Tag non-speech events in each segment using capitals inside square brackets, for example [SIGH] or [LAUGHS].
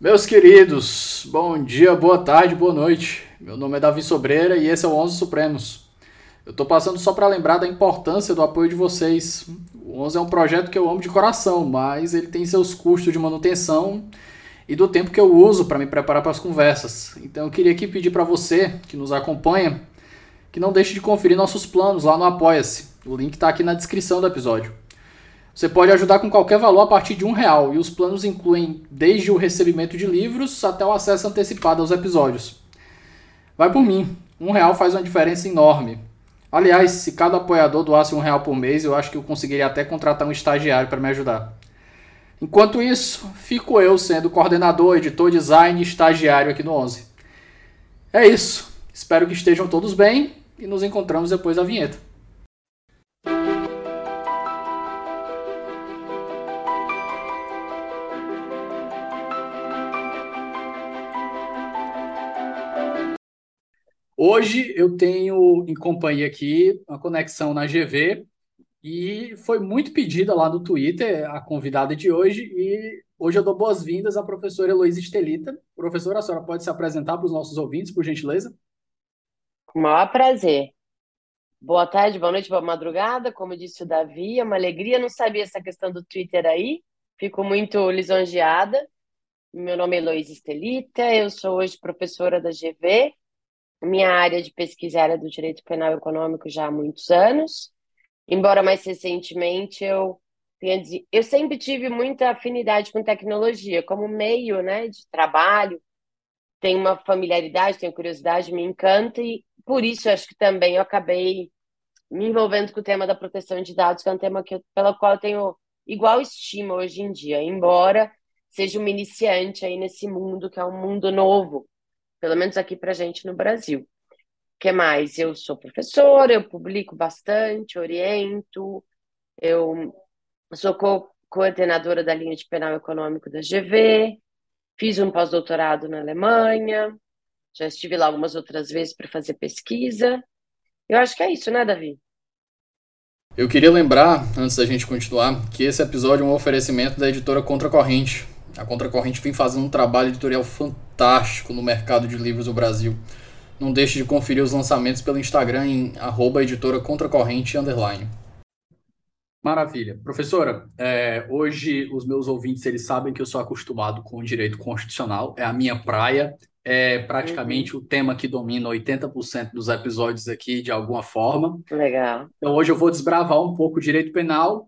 Meus queridos, bom dia, boa tarde, boa noite. Meu nome é Davi Sobreira e esse é o 11 Supremos. Eu tô passando só para lembrar da importância do apoio de vocês. O 11 é um projeto que eu amo de coração, mas ele tem seus custos de manutenção e do tempo que eu uso para me preparar para as conversas. Então eu queria aqui pedir para você que nos acompanha que não deixe de conferir nossos planos lá no Apoia-se. O link está aqui na descrição do episódio. Você pode ajudar com qualquer valor a partir de um real e os planos incluem desde o recebimento de livros até o acesso antecipado aos episódios. Vai por mim, um real faz uma diferença enorme. Aliás, se cada apoiador doasse um real por mês, eu acho que eu conseguiria até contratar um estagiário para me ajudar. Enquanto isso, fico eu sendo coordenador, editor, design e estagiário aqui no 11. É isso. Espero que estejam todos bem e nos encontramos depois da vinheta. Hoje eu tenho em companhia aqui uma conexão na GV e foi muito pedida lá no Twitter a convidada de hoje e hoje eu dou boas-vindas à professora Heloísa Estelita. Professora, a senhora pode se apresentar para os nossos ouvintes, por gentileza? Com o maior prazer. Boa tarde, boa noite, boa madrugada. Como disse o Davi, é uma alegria. Não sabia essa questão do Twitter aí. Fico muito lisonjeada. Meu nome é Heloísa Estelita, eu sou hoje professora da GV minha área de pesquisa área do direito penal econômico já há muitos anos, embora mais recentemente eu tenha, eu sempre tive muita afinidade com tecnologia, como meio, né, de trabalho, tenho uma familiaridade, tenho curiosidade, me encanta e por isso acho que também eu acabei me envolvendo com o tema da proteção de dados, que é um tema que eu, pelo qual eu tenho igual estima hoje em dia, embora seja uma iniciante aí nesse mundo que é um mundo novo pelo menos aqui para gente no Brasil. O que mais? Eu sou professora, eu publico bastante, oriento, eu sou co coordenadora da linha de penal econômico da GV, fiz um pós-doutorado na Alemanha, já estive lá algumas outras vezes para fazer pesquisa. Eu acho que é isso, né, Davi? Eu queria lembrar, antes da gente continuar, que esse episódio é um oferecimento da editora Contracorrente, a Contracorrente vem fazendo um trabalho editorial fantástico no mercado de livros do Brasil. Não deixe de conferir os lançamentos pelo Instagram em arroba editora Contracorrente underline. Maravilha. Professora, é, hoje os meus ouvintes eles sabem que eu sou acostumado com o direito constitucional, é a minha praia, é praticamente uhum. o tema que domina 80% dos episódios aqui de alguma forma. Legal. Então hoje eu vou desbravar um pouco o direito penal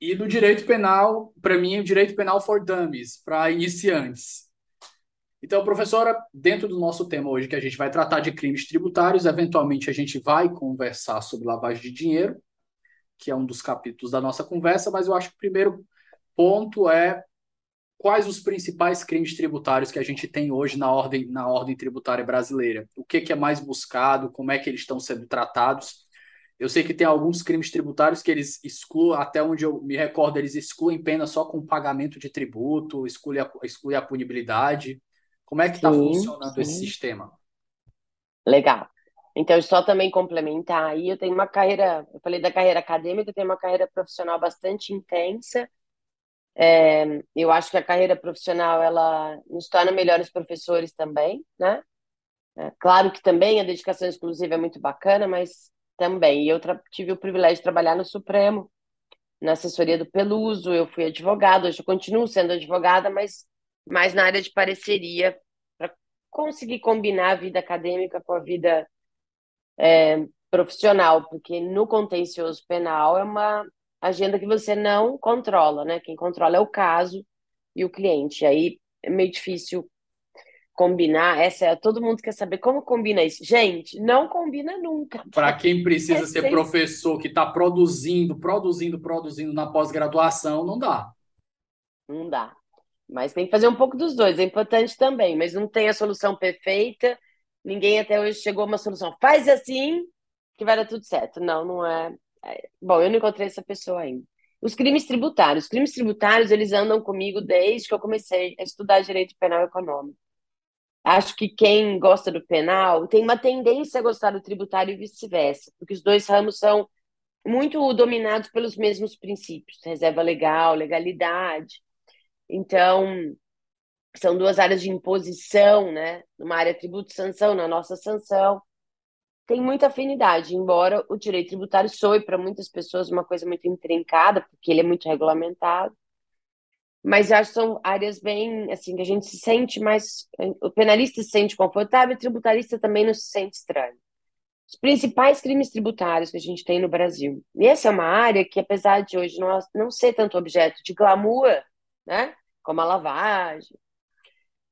e do direito penal, para mim, o direito penal for dummies, para iniciantes. Então, professora, dentro do nosso tema hoje, que a gente vai tratar de crimes tributários, eventualmente a gente vai conversar sobre lavagem de dinheiro, que é um dos capítulos da nossa conversa, mas eu acho que o primeiro ponto é quais os principais crimes tributários que a gente tem hoje na ordem, na ordem tributária brasileira. O que, que é mais buscado, como é que eles estão sendo tratados eu sei que tem alguns crimes tributários que eles excluem, até onde eu me recordo, eles excluem pena só com pagamento de tributo, excluem a, excluem a punibilidade. Como é que está funcionando sim. esse sistema? Legal. Então, só também complementar aí, eu tenho uma carreira, eu falei da carreira acadêmica, eu tenho uma carreira profissional bastante intensa. É, eu acho que a carreira profissional, ela nos torna melhores professores também, né? É, claro que também a dedicação exclusiva é muito bacana, mas também. E eu tive o privilégio de trabalhar no Supremo, na assessoria do Peluso, eu fui advogada, hoje eu continuo sendo advogada, mas mais na área de pareceria, para conseguir combinar a vida acadêmica com a vida é, profissional, porque no contencioso penal é uma agenda que você não controla, né? Quem controla é o caso e o cliente. Aí é meio difícil combinar, essa é, todo mundo quer saber como combina isso. Gente, não combina nunca. Para quem precisa é ser sem... professor que está produzindo, produzindo, produzindo na pós-graduação, não dá. Não dá. Mas tem que fazer um pouco dos dois, é importante também, mas não tem a solução perfeita. Ninguém até hoje chegou a uma solução. Faz assim que vai dar tudo certo. Não, não é. é... Bom, eu não encontrei essa pessoa ainda. Os crimes tributários. Os crimes tributários, eles andam comigo desde que eu comecei a estudar direito penal econômico. Acho que quem gosta do penal tem uma tendência a gostar do tributário e vice-versa, porque os dois ramos são muito dominados pelos mesmos princípios, reserva legal, legalidade. Então, são duas áreas de imposição, né? Numa área tributo sanção, na nossa sanção. Tem muita afinidade, embora o direito tributário soe para muitas pessoas uma coisa muito intrincada, porque ele é muito regulamentado. Mas acho que são áreas bem, assim, que a gente se sente mais. O penalista se sente confortável, o tributarista também não se sente estranho. Os principais crimes tributários que a gente tem no Brasil. E essa é uma área que, apesar de hoje não, não ser tanto objeto de glamour, né? Como a lavagem,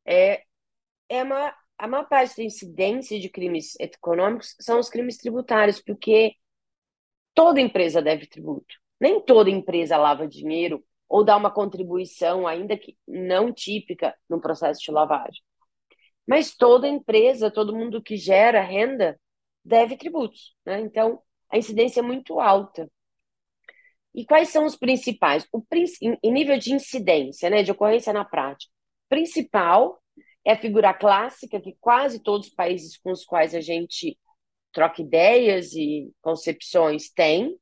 é, é uma, a maior parte da incidência de crimes econômicos são os crimes tributários, porque toda empresa deve tributo. Nem toda empresa lava dinheiro ou dá uma contribuição, ainda que não típica, no processo de lavagem. Mas toda empresa, todo mundo que gera renda, deve tributos. Né? Então, a incidência é muito alta. E quais são os principais? O, em nível de incidência, né, de ocorrência na prática, principal é a figura clássica que quase todos os países com os quais a gente troca ideias e concepções têm,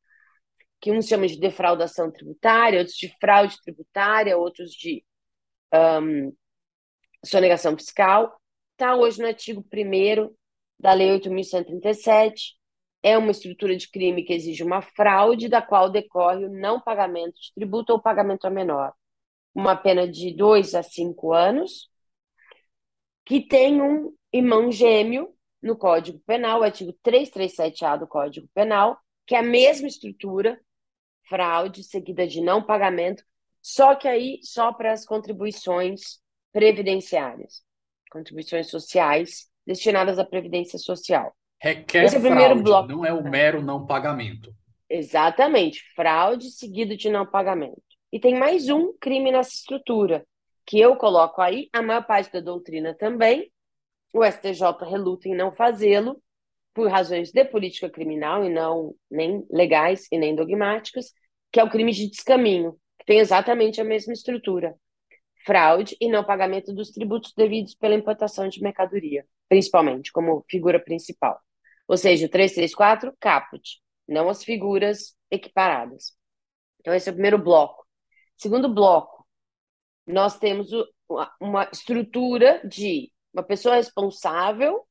que uns chamam de defraudação tributária, outros de fraude tributária, outros de um, sonegação fiscal. Está hoje no artigo 1 da Lei 8.137. É uma estrutura de crime que exige uma fraude, da qual decorre o não pagamento de tributo ou pagamento a menor uma pena de dois a cinco anos, que tem um irmão gêmeo no Código Penal, o artigo 337A do Código Penal, que é a mesma estrutura, fraude seguida de não pagamento, só que aí só para as contribuições previdenciárias, contribuições sociais destinadas à previdência social. Requer Esse é o primeiro fraude, bloco. não é o mero não pagamento. Exatamente, fraude seguido de não pagamento. E tem mais um crime nessa estrutura, que eu coloco aí, a maior parte da doutrina também. O STJ reluta em não fazê-lo, por razões de política criminal e não nem legais e nem dogmáticas, que é o crime de descaminho, que tem exatamente a mesma estrutura. Fraude e não pagamento dos tributos devidos pela importação de mercadoria, principalmente, como figura principal. Ou seja, o 334, caput, não as figuras equiparadas. Então, esse é o primeiro bloco. Segundo bloco, nós temos uma estrutura de uma pessoa responsável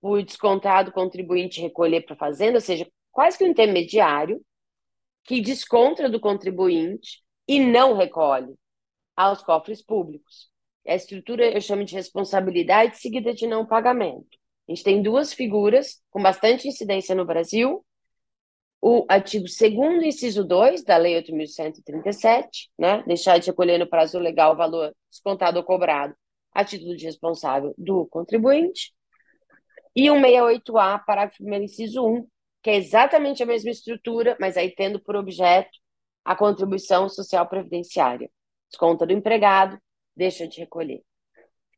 por descontado contribuinte recolher para a fazenda, ou seja, quase que um intermediário que desconta do contribuinte e não recolhe aos cofres públicos. A estrutura eu chamo de responsabilidade seguida de não pagamento. A gente tem duas figuras com bastante incidência no Brasil, o artigo 2 inciso 2 da Lei 8.137, né, deixar de recolher no prazo legal o valor descontado ou cobrado a título de responsável do contribuinte, e o 68A, parágrafo 1 inciso 1, que é exatamente a mesma estrutura, mas aí tendo por objeto a contribuição social previdenciária. Desconta do empregado, deixa de recolher.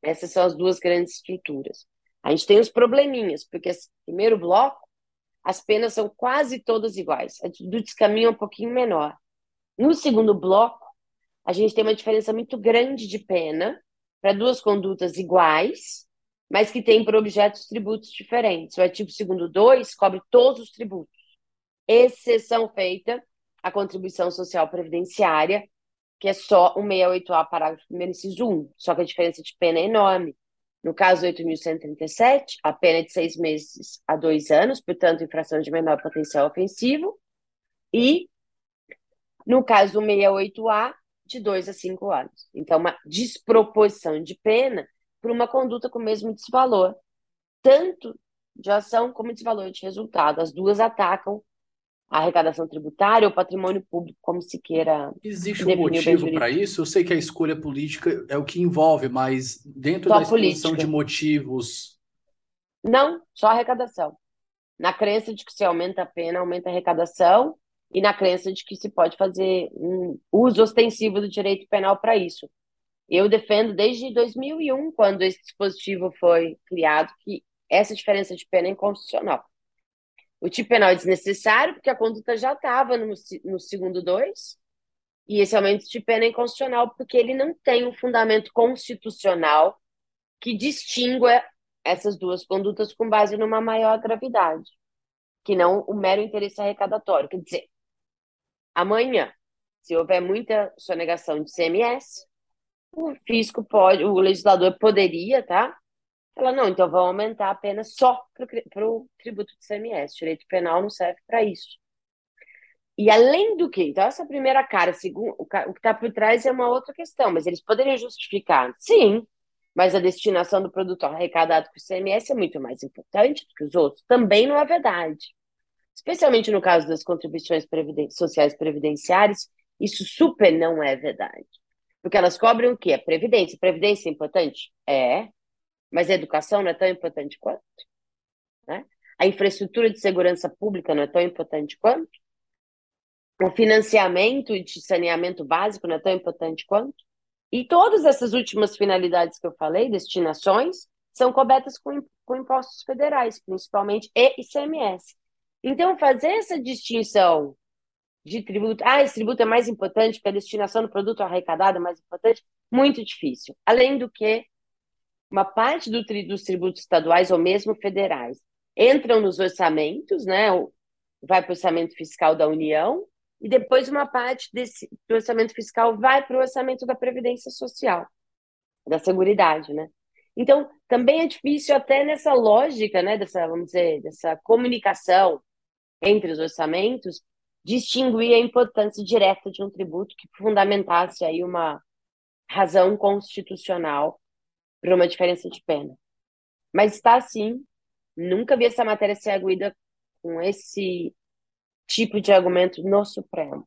Essas são as duas grandes estruturas. A gente tem os probleminhas, porque esse primeiro bloco as penas são quase todas iguais. A do descaminho é um pouquinho menor. No segundo bloco, a gente tem uma diferença muito grande de pena para duas condutas iguais, mas que têm por objetos tributos diferentes. O artigo 2 2 cobre todos os tributos, exceção feita a contribuição social previdenciária, que é só o 68A, parágrafo 1, inciso 1. Só que a diferença de pena é enorme. No caso 8.137, a pena é de seis meses a dois anos, portanto, infração de menor potencial ofensivo. E, no caso do 68A, de dois a cinco anos. Então, uma desproposição de pena por uma conduta com o mesmo desvalor, tanto de ação como desvalor de resultado. As duas atacam a arrecadação tributária ou patrimônio público, como se queira. Existe um motivo para isso? Eu sei que a escolha política é o que envolve, mas dentro só da exposição de motivos. Não, só arrecadação. Na crença de que se aumenta a pena, aumenta a arrecadação, e na crença de que se pode fazer um uso ostensivo do direito penal para isso. Eu defendo desde 2001, quando esse dispositivo foi criado, que essa diferença de pena é inconstitucional. O tipo penal é desnecessário, porque a conduta já estava no, no segundo dois, e esse aumento de pena é inconstitucional, porque ele não tem um fundamento constitucional que distingua essas duas condutas com base numa maior gravidade, que não o mero interesse arrecadatório. Quer dizer, amanhã, se houver muita sonegação de CMS, o fisco pode, o legislador poderia, tá? Falar, não, então vamos aumentar a pena só para o tributo de CMS. Direito penal não serve para isso. E além do que, então essa primeira cara, segundo, o que está por trás é uma outra questão, mas eles poderiam justificar, sim, mas a destinação do produto arrecadado por CMS é muito mais importante do que os outros. Também não é verdade. Especialmente no caso das contribuições previden sociais previdenciárias, isso super não é verdade. Porque elas cobrem o quê? A previdência. Previdência é importante? É. Mas a educação não é tão importante quanto? Né? A infraestrutura de segurança pública não é tão importante quanto? O financiamento de saneamento básico não é tão importante quanto? E todas essas últimas finalidades que eu falei, destinações, são cobertas com, com impostos federais, principalmente e ICMS. Então, fazer essa distinção de tributo, ah, esse tributo é mais importante porque a destinação do produto arrecadado é mais importante, muito difícil. Além do que, uma parte do, dos tributos estaduais ou mesmo federais entram nos orçamentos, né? Vai para o orçamento fiscal da União e depois uma parte desse do orçamento fiscal vai para o orçamento da Previdência Social, da Seguridade, né? Então, também é difícil até nessa lógica, né, dessa, vamos dizer, dessa comunicação entre os orçamentos, distinguir a importância direta de um tributo que fundamentasse aí uma razão constitucional para uma diferença de pena. Mas está assim, nunca vi essa matéria ser aguida com esse tipo de argumento no Supremo.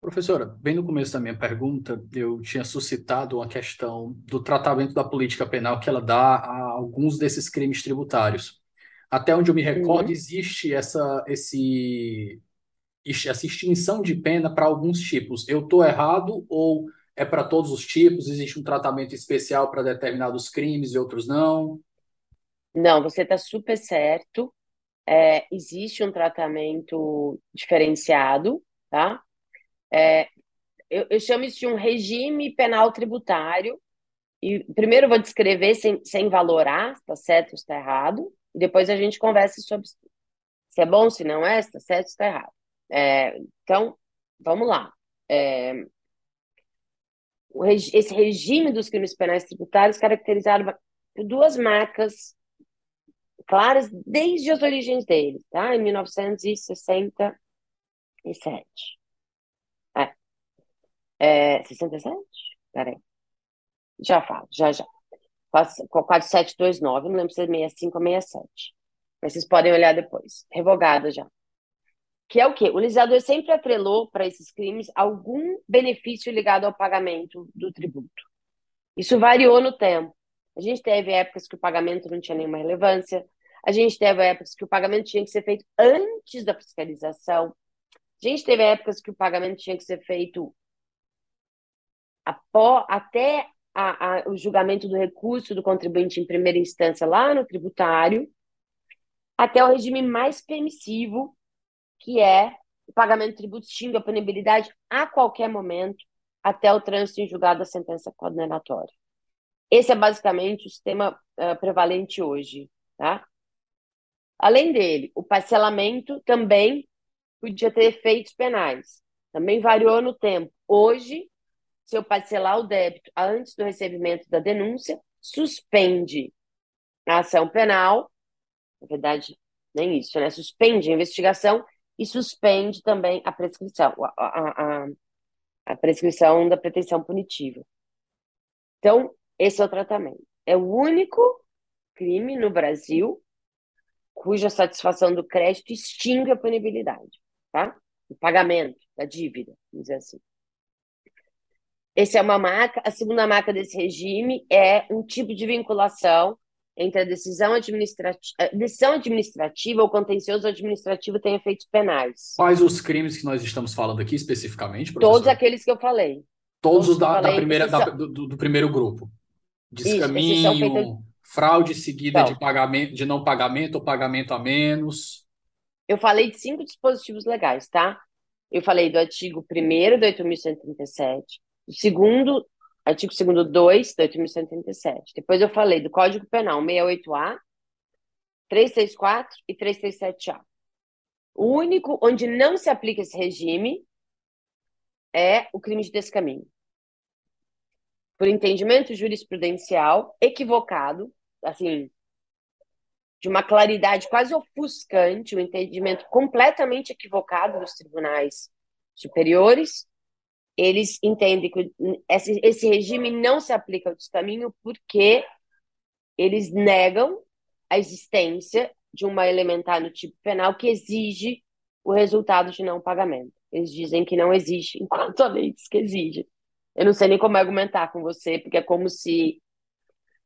Professora, bem no começo da minha pergunta, eu tinha suscitado uma questão do tratamento da política penal que ela dá a alguns desses crimes tributários. Até onde eu me recordo, uhum. existe essa, esse, essa extinção de pena para alguns tipos. Eu estou errado ou é para todos os tipos? Existe um tratamento especial para determinados crimes e outros não? Não, você está super certo é, existe um tratamento diferenciado, tá? É, eu, eu, chamo isso de um regime penal tributário. E primeiro eu vou descrever sem, sem valorar se está certo ou se está errado, e depois a gente conversa sobre se é bom, se não é, se está certo ou se está errado. É, então, vamos lá. É, esse regime dos crimes penais tributários caracterizado por duas marcas claras desde as origens dele, tá? Em 1967. É. é 67? Peraí. Já falo, já, já. 4729, não lembro se é 65 ou 67. Mas vocês podem olhar depois. Revogada já. Que é o quê? O legislador sempre atrelou para esses crimes algum benefício ligado ao pagamento do tributo. Isso variou no tempo. A gente teve épocas que o pagamento não tinha nenhuma relevância, a gente teve épocas que o pagamento tinha que ser feito antes da fiscalização. A gente teve épocas que o pagamento tinha que ser feito após, até a, a, o julgamento do recurso do contribuinte em primeira instância lá no tributário, até o regime mais permissivo, que é o pagamento de tributos extingue a punibilidade a qualquer momento, até o trânsito em julgado da sentença condenatória. Esse é basicamente o sistema uh, prevalente hoje, tá? Além dele, o parcelamento também podia ter efeitos penais. Também variou no tempo. Hoje, se eu parcelar o débito antes do recebimento da denúncia, suspende a ação penal, na verdade, nem isso, né? Suspende a investigação e suspende também a prescrição, a, a, a, a prescrição da pretensão punitiva. Então, esse é o tratamento. É o único crime no Brasil cuja satisfação do crédito extingue a punibilidade, tá? O pagamento da dívida, vamos dizer assim. Essa é uma marca. A segunda marca desse regime é um tipo de vinculação entre a decisão administrativa, decisão administrativa ou contencioso administrativo tem efeitos penais. Quais os crimes que nós estamos falando aqui especificamente? Professor? Todos aqueles que eu falei. Todos, Todos os da, da primeira, da, do, do, primeiro grupo. Descaminho, fraude seguida então, de pagamento, de não pagamento ou pagamento a menos. Eu falei de cinco dispositivos legais, tá? Eu falei do artigo 1 do 8.137, do segundo, artigo 2 2 do 8.137. Depois eu falei do Código Penal 68A, 334 e 337A. O único onde não se aplica esse regime é o crime de descaminho. por entendimento jurisprudencial equivocado, assim, de uma claridade quase ofuscante, um entendimento completamente equivocado dos tribunais superiores. Eles entendem que esse, esse regime não se aplica ao descaminho porque eles negam a existência de uma elementar no tipo penal que exige o resultado de não pagamento. Eles dizem que não existe, [LAUGHS] enquanto a lei diz que exige. Eu não sei nem como argumentar com você, porque é como se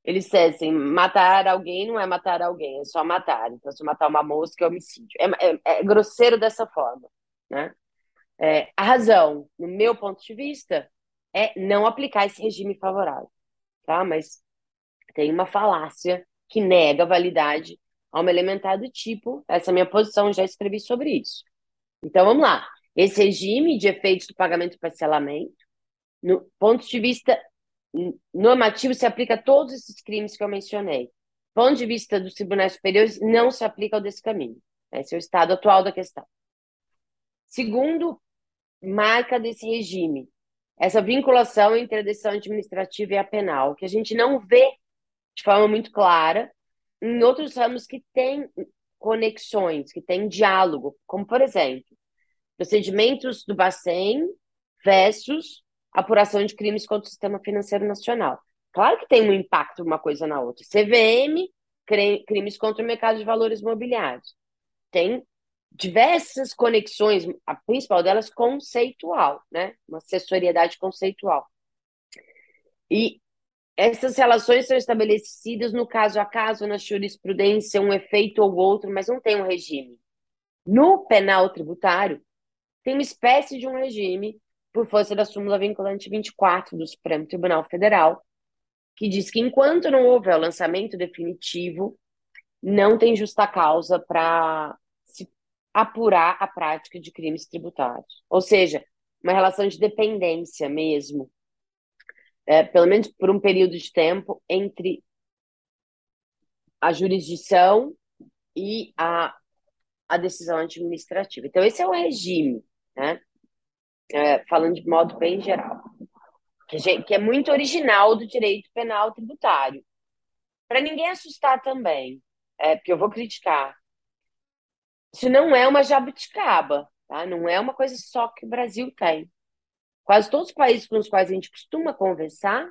eles dissessem matar alguém não é matar alguém, é só matar. Então, se matar uma mosca é homicídio. É, é, é grosseiro dessa forma. Né? É, a razão, no meu ponto de vista, é não aplicar esse regime favorável. Tá? Mas tem uma falácia que nega a validade a uma elementar do tipo, essa é a minha posição, já escrevi sobre isso. Então, vamos lá. Esse regime de efeitos do pagamento e parcelamento, no ponto de vista normativo, se aplica a todos esses crimes que eu mencionei. Ponto de vista dos tribunais superiores, não se aplica ao desse caminho. Esse é o estado atual da questão. Segundo, marca desse regime, essa vinculação entre a decisão administrativa e a penal, que a gente não vê de forma muito clara em outros ramos que têm conexões, que têm diálogo, como, por exemplo, procedimentos do Bacen versus apuração de crimes contra o sistema financeiro nacional. Claro que tem um impacto uma coisa na outra. CVM, crimes contra o mercado de valores mobiliários. Tem diversas conexões, a principal delas conceitual, né? Uma assessoriedade conceitual. E essas relações são estabelecidas no caso a caso, na jurisprudência, um efeito ou outro, mas não tem um regime. No penal tributário, tem uma espécie de um regime por força da súmula vinculante 24 do Supremo Tribunal Federal, que diz que enquanto não houver o lançamento definitivo, não tem justa causa para apurar a prática de crimes tributários. Ou seja, uma relação de dependência mesmo, é, pelo menos por um período de tempo, entre a jurisdição e a, a decisão administrativa. Então, esse é o regime, né? é, falando de modo bem geral, que, que é muito original do direito penal tributário. Para ninguém assustar também, é, porque eu vou criticar. Isso não é uma jabuticaba, tá? não é uma coisa só que o Brasil tem. Quase todos os países com os quais a gente costuma conversar,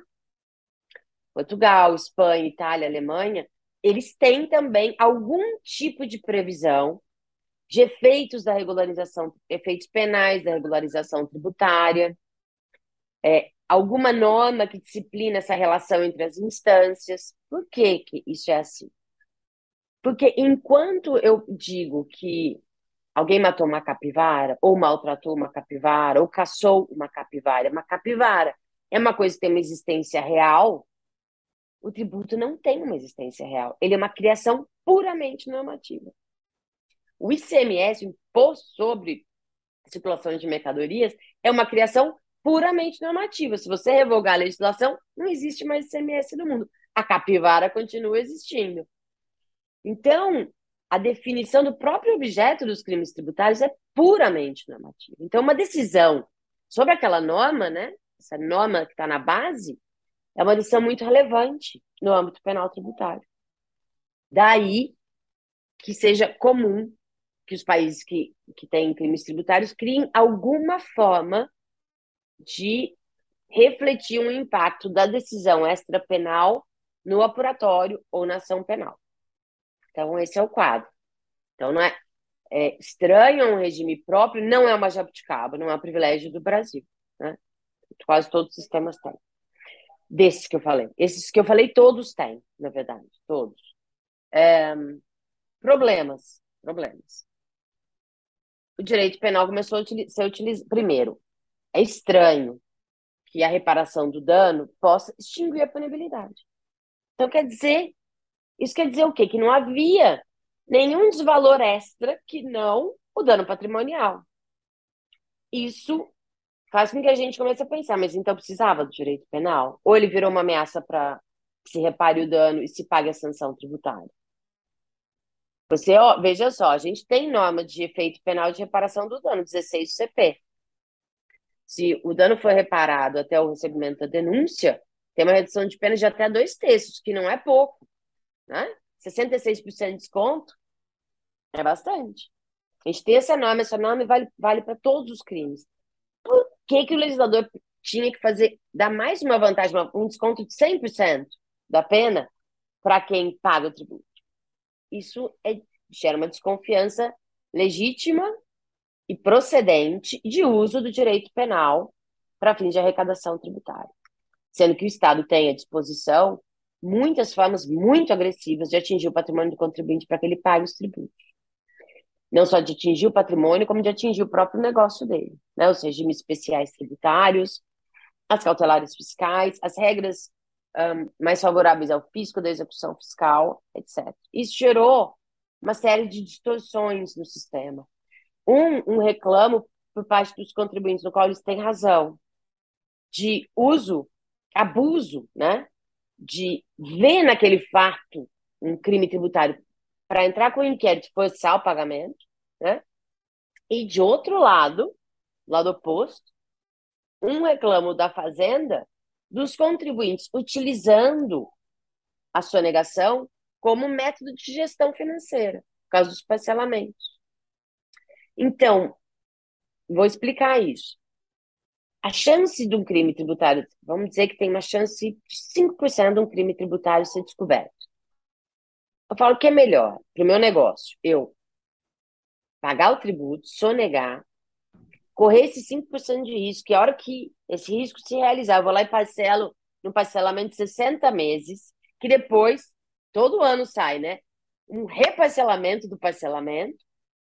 Portugal, Espanha, Itália, Alemanha, eles têm também algum tipo de previsão de efeitos da regularização, efeitos penais da regularização tributária, é, alguma norma que disciplina essa relação entre as instâncias. Por que, que isso é assim? Porque enquanto eu digo que alguém matou uma capivara, ou maltratou uma capivara, ou caçou uma capivara, uma capivara é uma coisa que tem uma existência real, o tributo não tem uma existência real. Ele é uma criação puramente normativa. O ICMS, o Imposto sobre Circulação de Mercadorias, é uma criação puramente normativa. Se você revogar a legislação, não existe mais ICMS no mundo. A capivara continua existindo. Então, a definição do próprio objeto dos crimes tributários é puramente normativa. Então, uma decisão sobre aquela norma, né, essa norma que está na base, é uma decisão muito relevante no âmbito penal tributário. Daí que seja comum que os países que, que têm crimes tributários criem alguma forma de refletir um impacto da decisão extrapenal no apuratório ou na ação penal. Então, esse é o quadro. Então, não é, é estranho um regime próprio, não é uma jabuticaba, não é um privilégio do Brasil. Né? Quase todos os sistemas têm. Desses que eu falei. Esses que eu falei, todos têm, na verdade, todos. É, problemas, problemas o direito penal começou a ser utilizado. Primeiro, é estranho que a reparação do dano possa extinguir a punibilidade. Então, quer dizer, isso quer dizer o quê? Que não havia nenhum desvalor extra que não o dano patrimonial. Isso faz com que a gente comece a pensar, mas então precisava do direito penal? Ou ele virou uma ameaça para que se repare o dano e se pague a sanção tributária? Você, ó, veja só, a gente tem norma de efeito penal de reparação do dano, 16 do CP. Se o dano foi reparado até o recebimento da denúncia, tem uma redução de pena de até dois terços, que não é pouco. Né? 66% de desconto é bastante. A gente tem essa norma, essa norma vale, vale para todos os crimes. Por que, que o legislador tinha que fazer, dar mais uma vantagem, um desconto de 100% da pena para quem paga o tributo? Isso é, gera uma desconfiança legítima e procedente de uso do direito penal para fins de arrecadação tributária. Sendo que o Estado tem à disposição muitas formas muito agressivas de atingir o patrimônio do contribuinte para que ele pague os tributos. Não só de atingir o patrimônio, como de atingir o próprio negócio dele, né? os regimes especiais tributários, as cautelares fiscais, as regras um, mais favoráveis ao fisco da execução fiscal, etc. Isso gerou uma série de distorções no sistema. Um, um reclamo por parte dos contribuintes, no qual eles têm razão, de uso, abuso, né? De ver naquele fato um crime tributário para entrar com o inquérito e forçar o pagamento, né? E de outro lado, lado oposto, um reclamo da Fazenda dos contribuintes utilizando a sonegação como método de gestão financeira, por causa dos parcelamentos. Então, vou explicar isso. A chance de um crime tributário, vamos dizer que tem uma chance de 5% de um crime tributário ser descoberto. Eu falo que é melhor para o meu negócio eu pagar o tributo, sonegar, correr esse 5% de risco, que a hora que esse risco se realizar, eu vou lá e parcelo no parcelamento de 60 meses, que depois, todo ano sai, né? Um reparcelamento do parcelamento,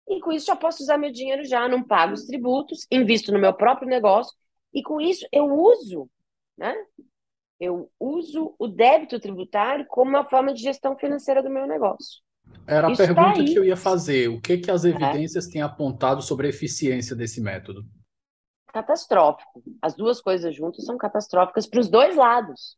e com isso já posso usar meu dinheiro já, não pago os tributos, invisto no meu próprio negócio e com isso eu uso, né? Eu uso o débito tributário como uma forma de gestão financeira do meu negócio. Era a isso tá pergunta tá que eu ia fazer. O que que as é. evidências é. têm apontado sobre a eficiência desse método? Catastrófico. As duas coisas juntas são catastróficas para os dois lados,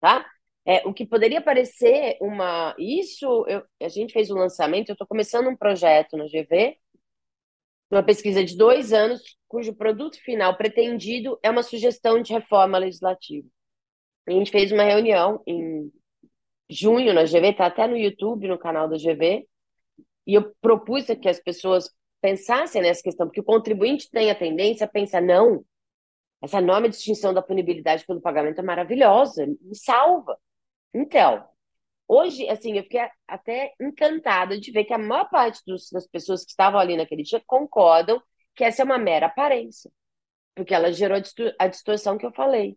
tá? É, o que poderia parecer uma. Isso, eu, a gente fez um lançamento, eu estou começando um projeto no GV, uma pesquisa de dois anos, cujo produto final pretendido é uma sugestão de reforma legislativa. A gente fez uma reunião em junho na GV, está até no YouTube, no canal da GV, e eu propus que as pessoas pensassem nessa questão, porque o contribuinte tem a tendência a pensar, não, essa norma de extinção da punibilidade pelo pagamento é maravilhosa, me salva. Então, hoje, assim, eu fiquei até encantada de ver que a maior parte dos, das pessoas que estavam ali naquele dia concordam que essa é uma mera aparência, porque ela gerou a distorção que eu falei.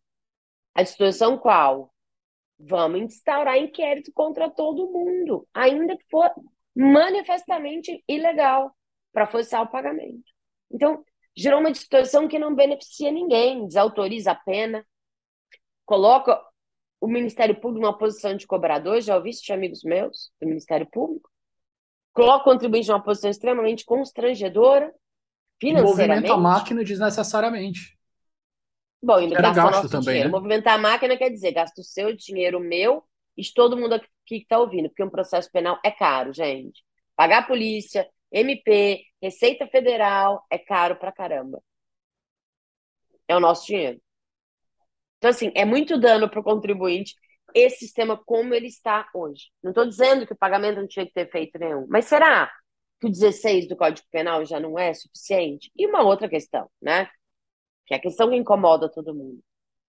A distorção qual? Vamos instaurar inquérito contra todo mundo, ainda que for manifestamente ilegal, para forçar o pagamento. Então, gerou uma distorção que não beneficia ninguém, desautoriza a pena, coloca o Ministério Público numa posição de cobrador, já ouvi isso de amigos meus do Ministério Público, coloca o contribuinte numa posição extremamente constrangedora, financeiramente. Movimenta a máquina desnecessariamente. Bom, ainda gasta gasto nosso também, dinheiro. Né? Movimentar a máquina quer dizer, gasta o seu dinheiro, o meu, e de todo mundo aqui que está ouvindo, porque um processo penal é caro, gente. Pagar a polícia, MP, Receita Federal, é caro pra caramba. É o nosso dinheiro. Então, assim, é muito dano para o contribuinte esse sistema como ele está hoje. Não estou dizendo que o pagamento não tinha que ter feito nenhum, mas será que o 16 do Código Penal já não é suficiente? E uma outra questão, né? Que é a questão que incomoda todo mundo.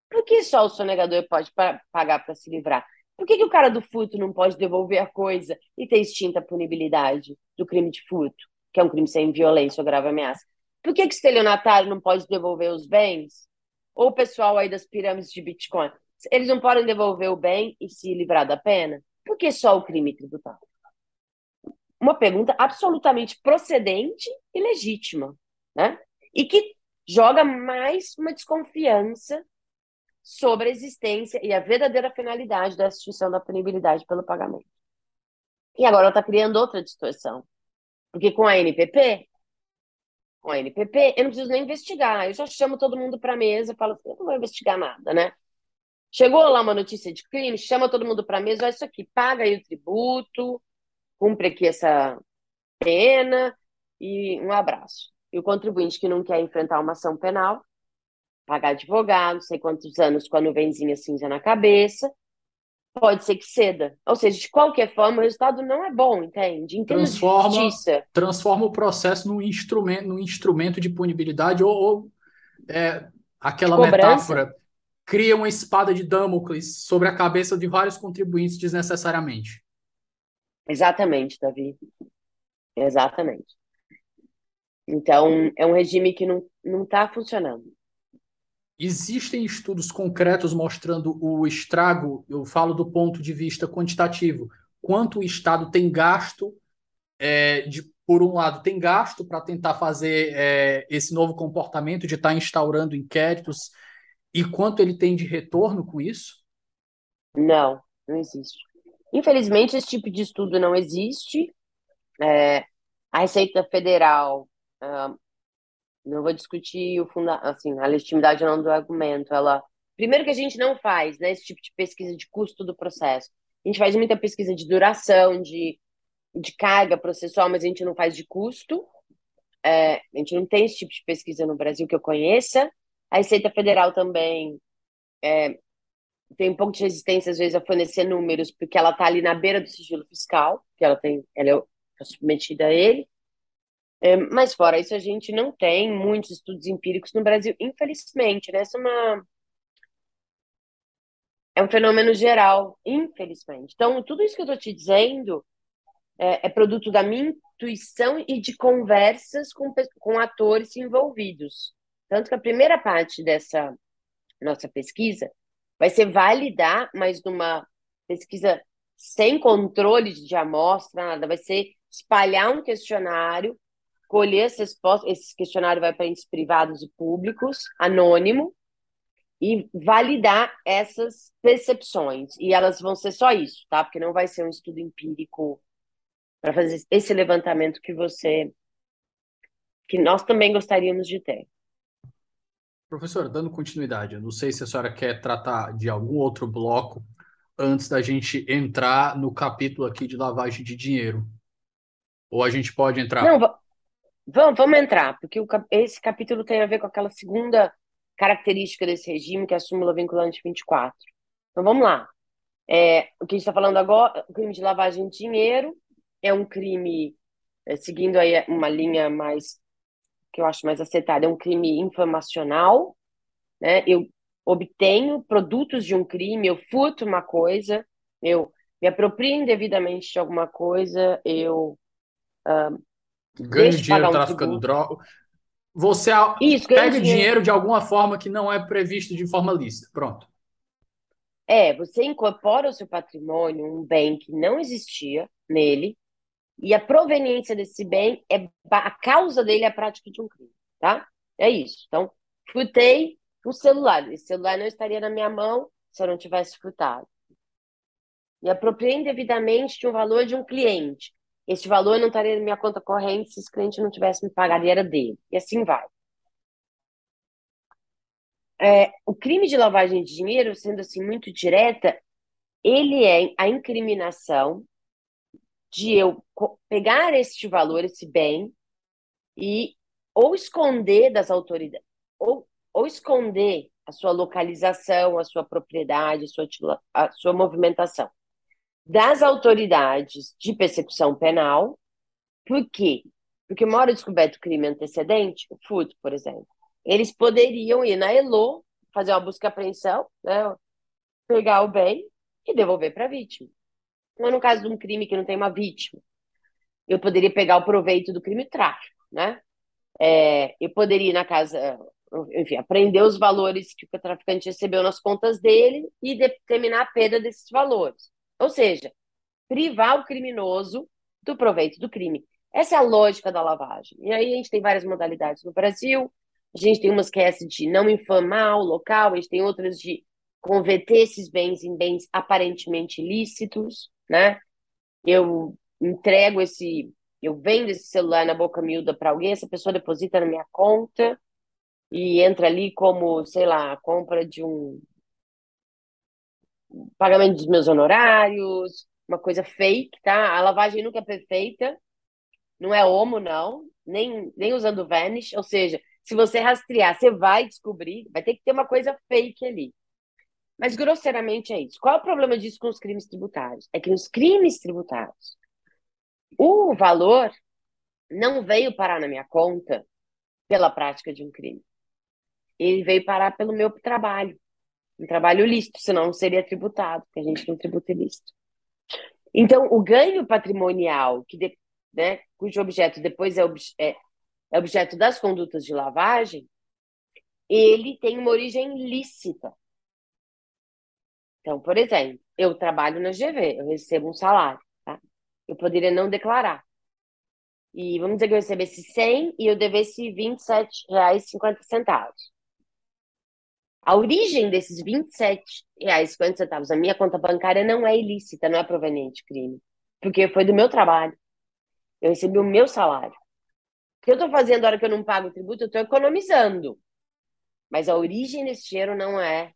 Por que só o sonegador pode pagar para se livrar? Por que, que o cara do furto não pode devolver a coisa e ter extinta a punibilidade do crime de furto, que é um crime sem violência ou grave ameaça? Por que, que o estelionatário não pode devolver os bens ou o pessoal aí das pirâmides de Bitcoin, eles não podem devolver o bem e se livrar da pena? Por que só o crime tributário? Uma pergunta absolutamente procedente e legítima, né? E que joga mais uma desconfiança sobre a existência e a verdadeira finalidade da extinção da punibilidade pelo pagamento. E agora ela está criando outra distorção. Porque com a NPP, a NPP, eu não preciso nem investigar. Eu já chamo todo mundo para a mesa falo eu não vou investigar nada, né? Chegou lá uma notícia de crime, chama todo mundo para a mesa, olha isso aqui, paga aí o tributo, cumpre aqui essa pena e um abraço. E o contribuinte que não quer enfrentar uma ação penal pagar advogado, não sei quantos anos com a nuvenzinha cinza na cabeça, pode ser que ceda. Ou seja, de qualquer forma, o resultado não é bom, entende? Em Transforma, justiça. transforma o processo num instrumento, num instrumento de punibilidade ou, ou é, aquela metáfora cria uma espada de Damocles sobre a cabeça de vários contribuintes desnecessariamente. Exatamente, Davi. Exatamente. Então, é um regime que não não está funcionando. Existem estudos concretos mostrando o estrago, eu falo do ponto de vista quantitativo, quanto o Estado tem gasto, é, de, por um lado, tem gasto para tentar fazer é, esse novo comportamento de estar tá instaurando inquéritos, e quanto ele tem de retorno com isso? Não, não existe. Infelizmente, esse tipo de estudo não existe. É, a Receita Federal não vou discutir o funda assim, a legitimidade não do argumento. Ela, primeiro que a gente não faz, né, esse tipo de pesquisa de custo do processo. A gente faz muita pesquisa de duração, de, de carga processual, mas a gente não faz de custo. É, a gente não tem esse tipo de pesquisa no Brasil que eu conheça. A Receita Federal também é, tem um pouco de resistência, às vezes, a fornecer números, porque ela está ali na beira do sigilo fiscal, que ela tem, ela é submetida a ele. É, mas fora isso, a gente não tem muitos estudos empíricos no Brasil, infelizmente, né? Essa é uma é um fenômeno geral, infelizmente. Então, tudo isso que eu estou te dizendo é, é, produto da minha intuição e de conversas com, com atores envolvidos. Tanto que a primeira parte dessa nossa pesquisa vai ser validar, mas numa pesquisa sem controle de amostra, nada, vai ser espalhar um questionário colher essa resposta, esse questionário vai para entes privados e públicos, anônimo, e validar essas percepções. E elas vão ser só isso, tá? Porque não vai ser um estudo empírico para fazer esse levantamento que você que nós também gostaríamos de ter. Professora, dando continuidade, eu não sei se a senhora quer tratar de algum outro bloco antes da gente entrar no capítulo aqui de lavagem de dinheiro. Ou a gente pode entrar? Não, Vamos, vamos entrar, porque o, esse capítulo tem a ver com aquela segunda característica desse regime, que é a súmula vinculante 24. Então vamos lá. É, o que a gente está falando agora, o crime de lavagem de dinheiro é um crime, é, seguindo aí uma linha mais, que eu acho mais acertada, é um crime informacional, né? Eu obtenho produtos de um crime, eu furto uma coisa, eu me aproprio indevidamente de alguma coisa, eu uh, ganho dinheiro traficando droga. Você Isso, pega dinheiro. dinheiro de alguma forma que não é previsto de forma lícita. Pronto. É, você incorpora o seu patrimônio, um bem que não existia nele, e a proveniência desse bem é a causa dele é a prática de um crime, tá? É isso. Então, furtei o celular. Esse celular não estaria na minha mão se eu não tivesse furtado. E apropriei indevidamente de um valor de um cliente. Este valor não estaria na minha conta corrente se esse cliente não tivesse me pagado e era dele. E assim vai. É, o crime de lavagem de dinheiro, sendo assim muito direta, ele é a incriminação de eu pegar este valor, esse bem, e ou esconder das autoridades, ou, ou esconder a sua localização, a sua propriedade, a sua, a sua movimentação das autoridades de persecução penal. Por quê? Porque uma hora descoberto crime antecedente, o furto, por exemplo, eles poderiam ir na ELO, fazer uma busca e apreensão, né, pegar o bem e devolver para a vítima. Mas no caso de um crime que não tem uma vítima, eu poderia pegar o proveito do crime tráfico, né? É, eu poderia ir na casa, enfim, aprender os valores que o traficante recebeu nas contas dele e determinar a perda desses valores. Ou seja, privar o criminoso do proveito do crime. Essa é a lógica da lavagem. E aí a gente tem várias modalidades no Brasil. A gente tem umas que é essa de não informar o local, a gente tem outras de converter esses bens em bens aparentemente ilícitos, né? Eu entrego esse, eu vendo esse celular na boca miúda para alguém, essa pessoa deposita na minha conta e entra ali como, sei lá, compra de um pagamento dos meus honorários, uma coisa fake, tá? A lavagem nunca é perfeita, não é homo, não, nem, nem usando Vanish, ou seja, Se você rastrear, você vai descobrir, vai ter que ter uma coisa fake ali. Mas grosseiramente é isso. Qual é o problema disso com os crimes tributários? É que nos crimes tributários, o valor não veio parar na minha conta pela prática de um crime. Ele veio parar pelo meu trabalho. Um trabalho lícito, senão não seria tributado, porque a gente não tributa ilícito. Então, o ganho patrimonial, que de, né, cujo objeto depois é, ob, é, é objeto das condutas de lavagem, ele tem uma origem lícita. Então, por exemplo, eu trabalho na GV, eu recebo um salário, tá? Eu poderia não declarar. E vamos dizer que eu recebesse 100 e eu devesse R$ 27,50. A origem desses R$ 27,50 na minha conta bancária não é ilícita, não é proveniente de crime. Porque foi do meu trabalho. Eu recebi o meu salário. O que eu estou fazendo na hora que eu não pago o tributo, eu estou economizando. Mas a origem desse dinheiro não é.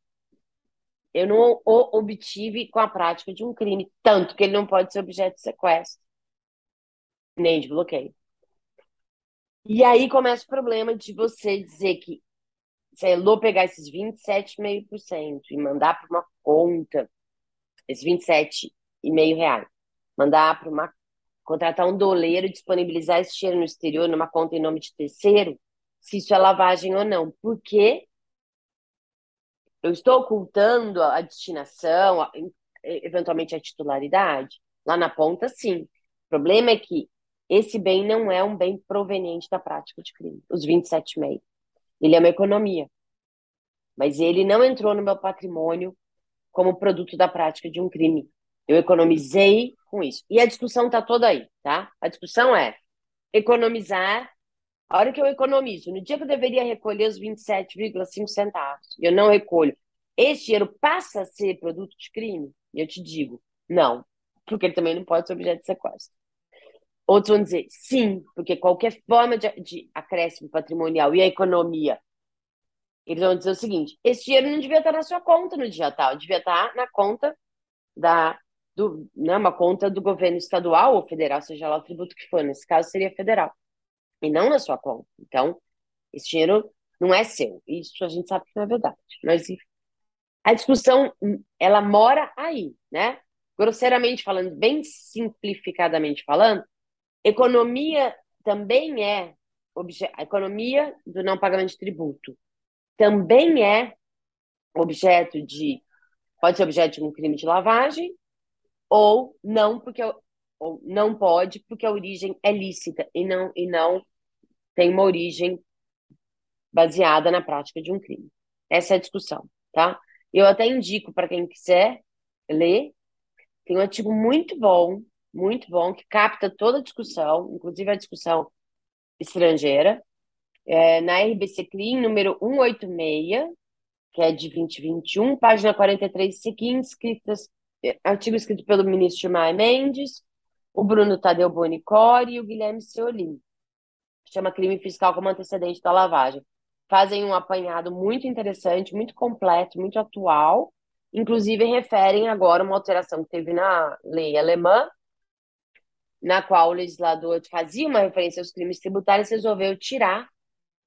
Eu não o obtive com a prática de um crime, tanto que ele não pode ser objeto de sequestro, nem de bloqueio. E aí começa o problema de você dizer que se a Elô pegar esses 27,5% e mandar para uma conta, esses 27,5 reais, mandar para uma contratar um doleiro e disponibilizar esse dinheiro no exterior numa conta em nome de terceiro, se isso é lavagem ou não. Porque eu estou ocultando a destinação, a, eventualmente a titularidade? Lá na ponta, sim. O problema é que esse bem não é um bem proveniente da prática de crime, os 27,5. Ele é uma economia. Mas ele não entrou no meu patrimônio como produto da prática de um crime. Eu economizei com isso. E a discussão está toda aí, tá? A discussão é economizar. A hora que eu economizo, no dia que eu deveria recolher os 27,5 centavos, eu não recolho, esse dinheiro passa a ser produto de crime? Eu te digo, não, porque ele também não pode ser objeto de sequestro. Outros vão dizer sim, porque qualquer forma de, de acréscimo patrimonial e a economia, eles vão dizer o seguinte: esse dinheiro não devia estar na sua conta no dia tal, devia estar na conta da do, né, uma conta do governo estadual ou federal, seja lá o tributo que for, nesse caso seria federal, e não na sua conta. Então, esse dinheiro não é seu. Isso a gente sabe que não é verdade. Mas a discussão, ela mora aí, né? Grosseiramente falando, bem simplificadamente falando, economia também é a economia do não pagamento de tributo também é objeto de pode ser objeto de um crime de lavagem ou não porque ou não pode porque a origem é lícita e não e não tem uma origem baseada na prática de um crime. Essa é a discussão, tá? Eu até indico para quem quiser ler, tem um artigo muito bom, muito bom que capta toda a discussão, inclusive a discussão estrangeira, é, na RBC Clean número 186, que é de 2021, página 43 e seguinte, escritas artigo escrito pelo ministro Maia Mendes, o Bruno Tadeu Bonicore e o Guilherme Seolim. Chama Crime Fiscal como Antecedente da Lavagem. Fazem um apanhado muito interessante, muito completo, muito atual. Inclusive, referem agora uma alteração que teve na lei alemã, na qual o legislador fazia uma referência aos crimes tributários resolveu tirar,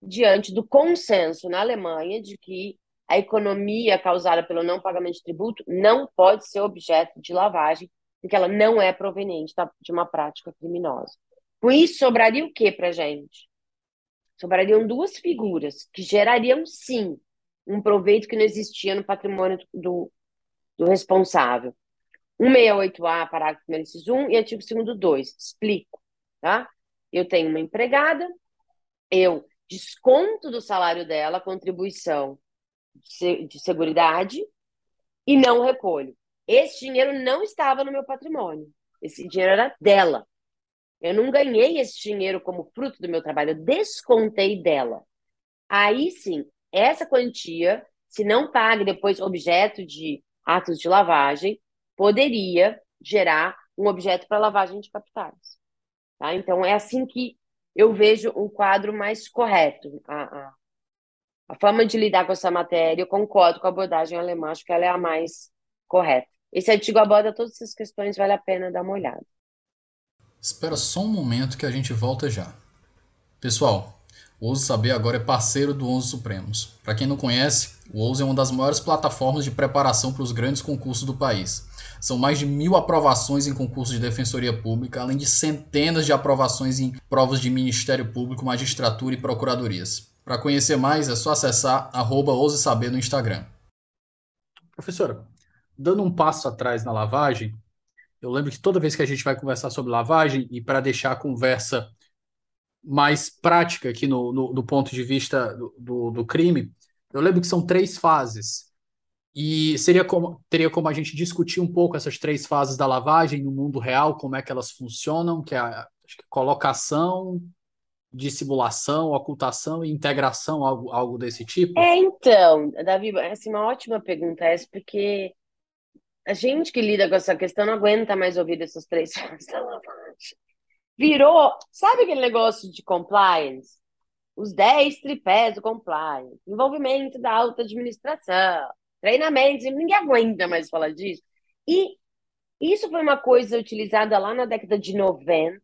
diante do consenso na Alemanha de que a economia causada pelo não pagamento de tributo não pode ser objeto de lavagem, porque ela não é proveniente de uma prática criminosa. Com isso, sobraria o que para gente? Sobrariam duas figuras que gerariam, sim, um proveito que não existia no patrimônio do, do responsável. 168A, parágrafo 1, inciso 1 e artigo 2 2. Explico, tá? Eu tenho uma empregada, eu desconto do salário dela contribuição de seguridade e não recolho. Esse dinheiro não estava no meu patrimônio. Esse dinheiro era dela. Eu não ganhei esse dinheiro como fruto do meu trabalho, eu descontei dela. Aí sim, essa quantia, se não pague depois objeto de atos de lavagem, poderia gerar um objeto para lavagem de capitais. Tá? Então, é assim que eu vejo um quadro mais correto. A, a, a forma de lidar com essa matéria, eu concordo com a abordagem alemã, acho que ela é a mais correta. Esse artigo aborda todas essas questões, vale a pena dar uma olhada. Espera só um momento que a gente volta já. Pessoal, O Ouse Saber agora é parceiro do Onze Supremos. Para quem não conhece, o Ouse é uma das maiores plataformas de preparação para os grandes concursos do país. São mais de mil aprovações em concursos de defensoria pública, além de centenas de aprovações em provas de Ministério Público, magistratura e procuradorias. Para conhecer mais, é só acessar arroba Saber no Instagram. Professora, dando um passo atrás na lavagem, eu lembro que toda vez que a gente vai conversar sobre lavagem, e para deixar a conversa mais prática aqui no, no, do ponto de vista do, do, do, crime, eu lembro que são três fases. E seria como, teria como a gente discutir um pouco essas três fases da lavagem no mundo real, como é que elas funcionam, que é a que colocação, dissimulação, ocultação e integração, algo, algo desse tipo? É, então, Davi, assim, uma ótima pergunta essa, porque a gente que lida com essa questão não aguenta mais ouvir essas três [LAUGHS] fases da lavagem virou, sabe aquele negócio de compliance? Os 10 tripés do compliance, envolvimento da alta administração, treinamentos, ninguém aguenta mais falar disso. E isso foi uma coisa utilizada lá na década de 90,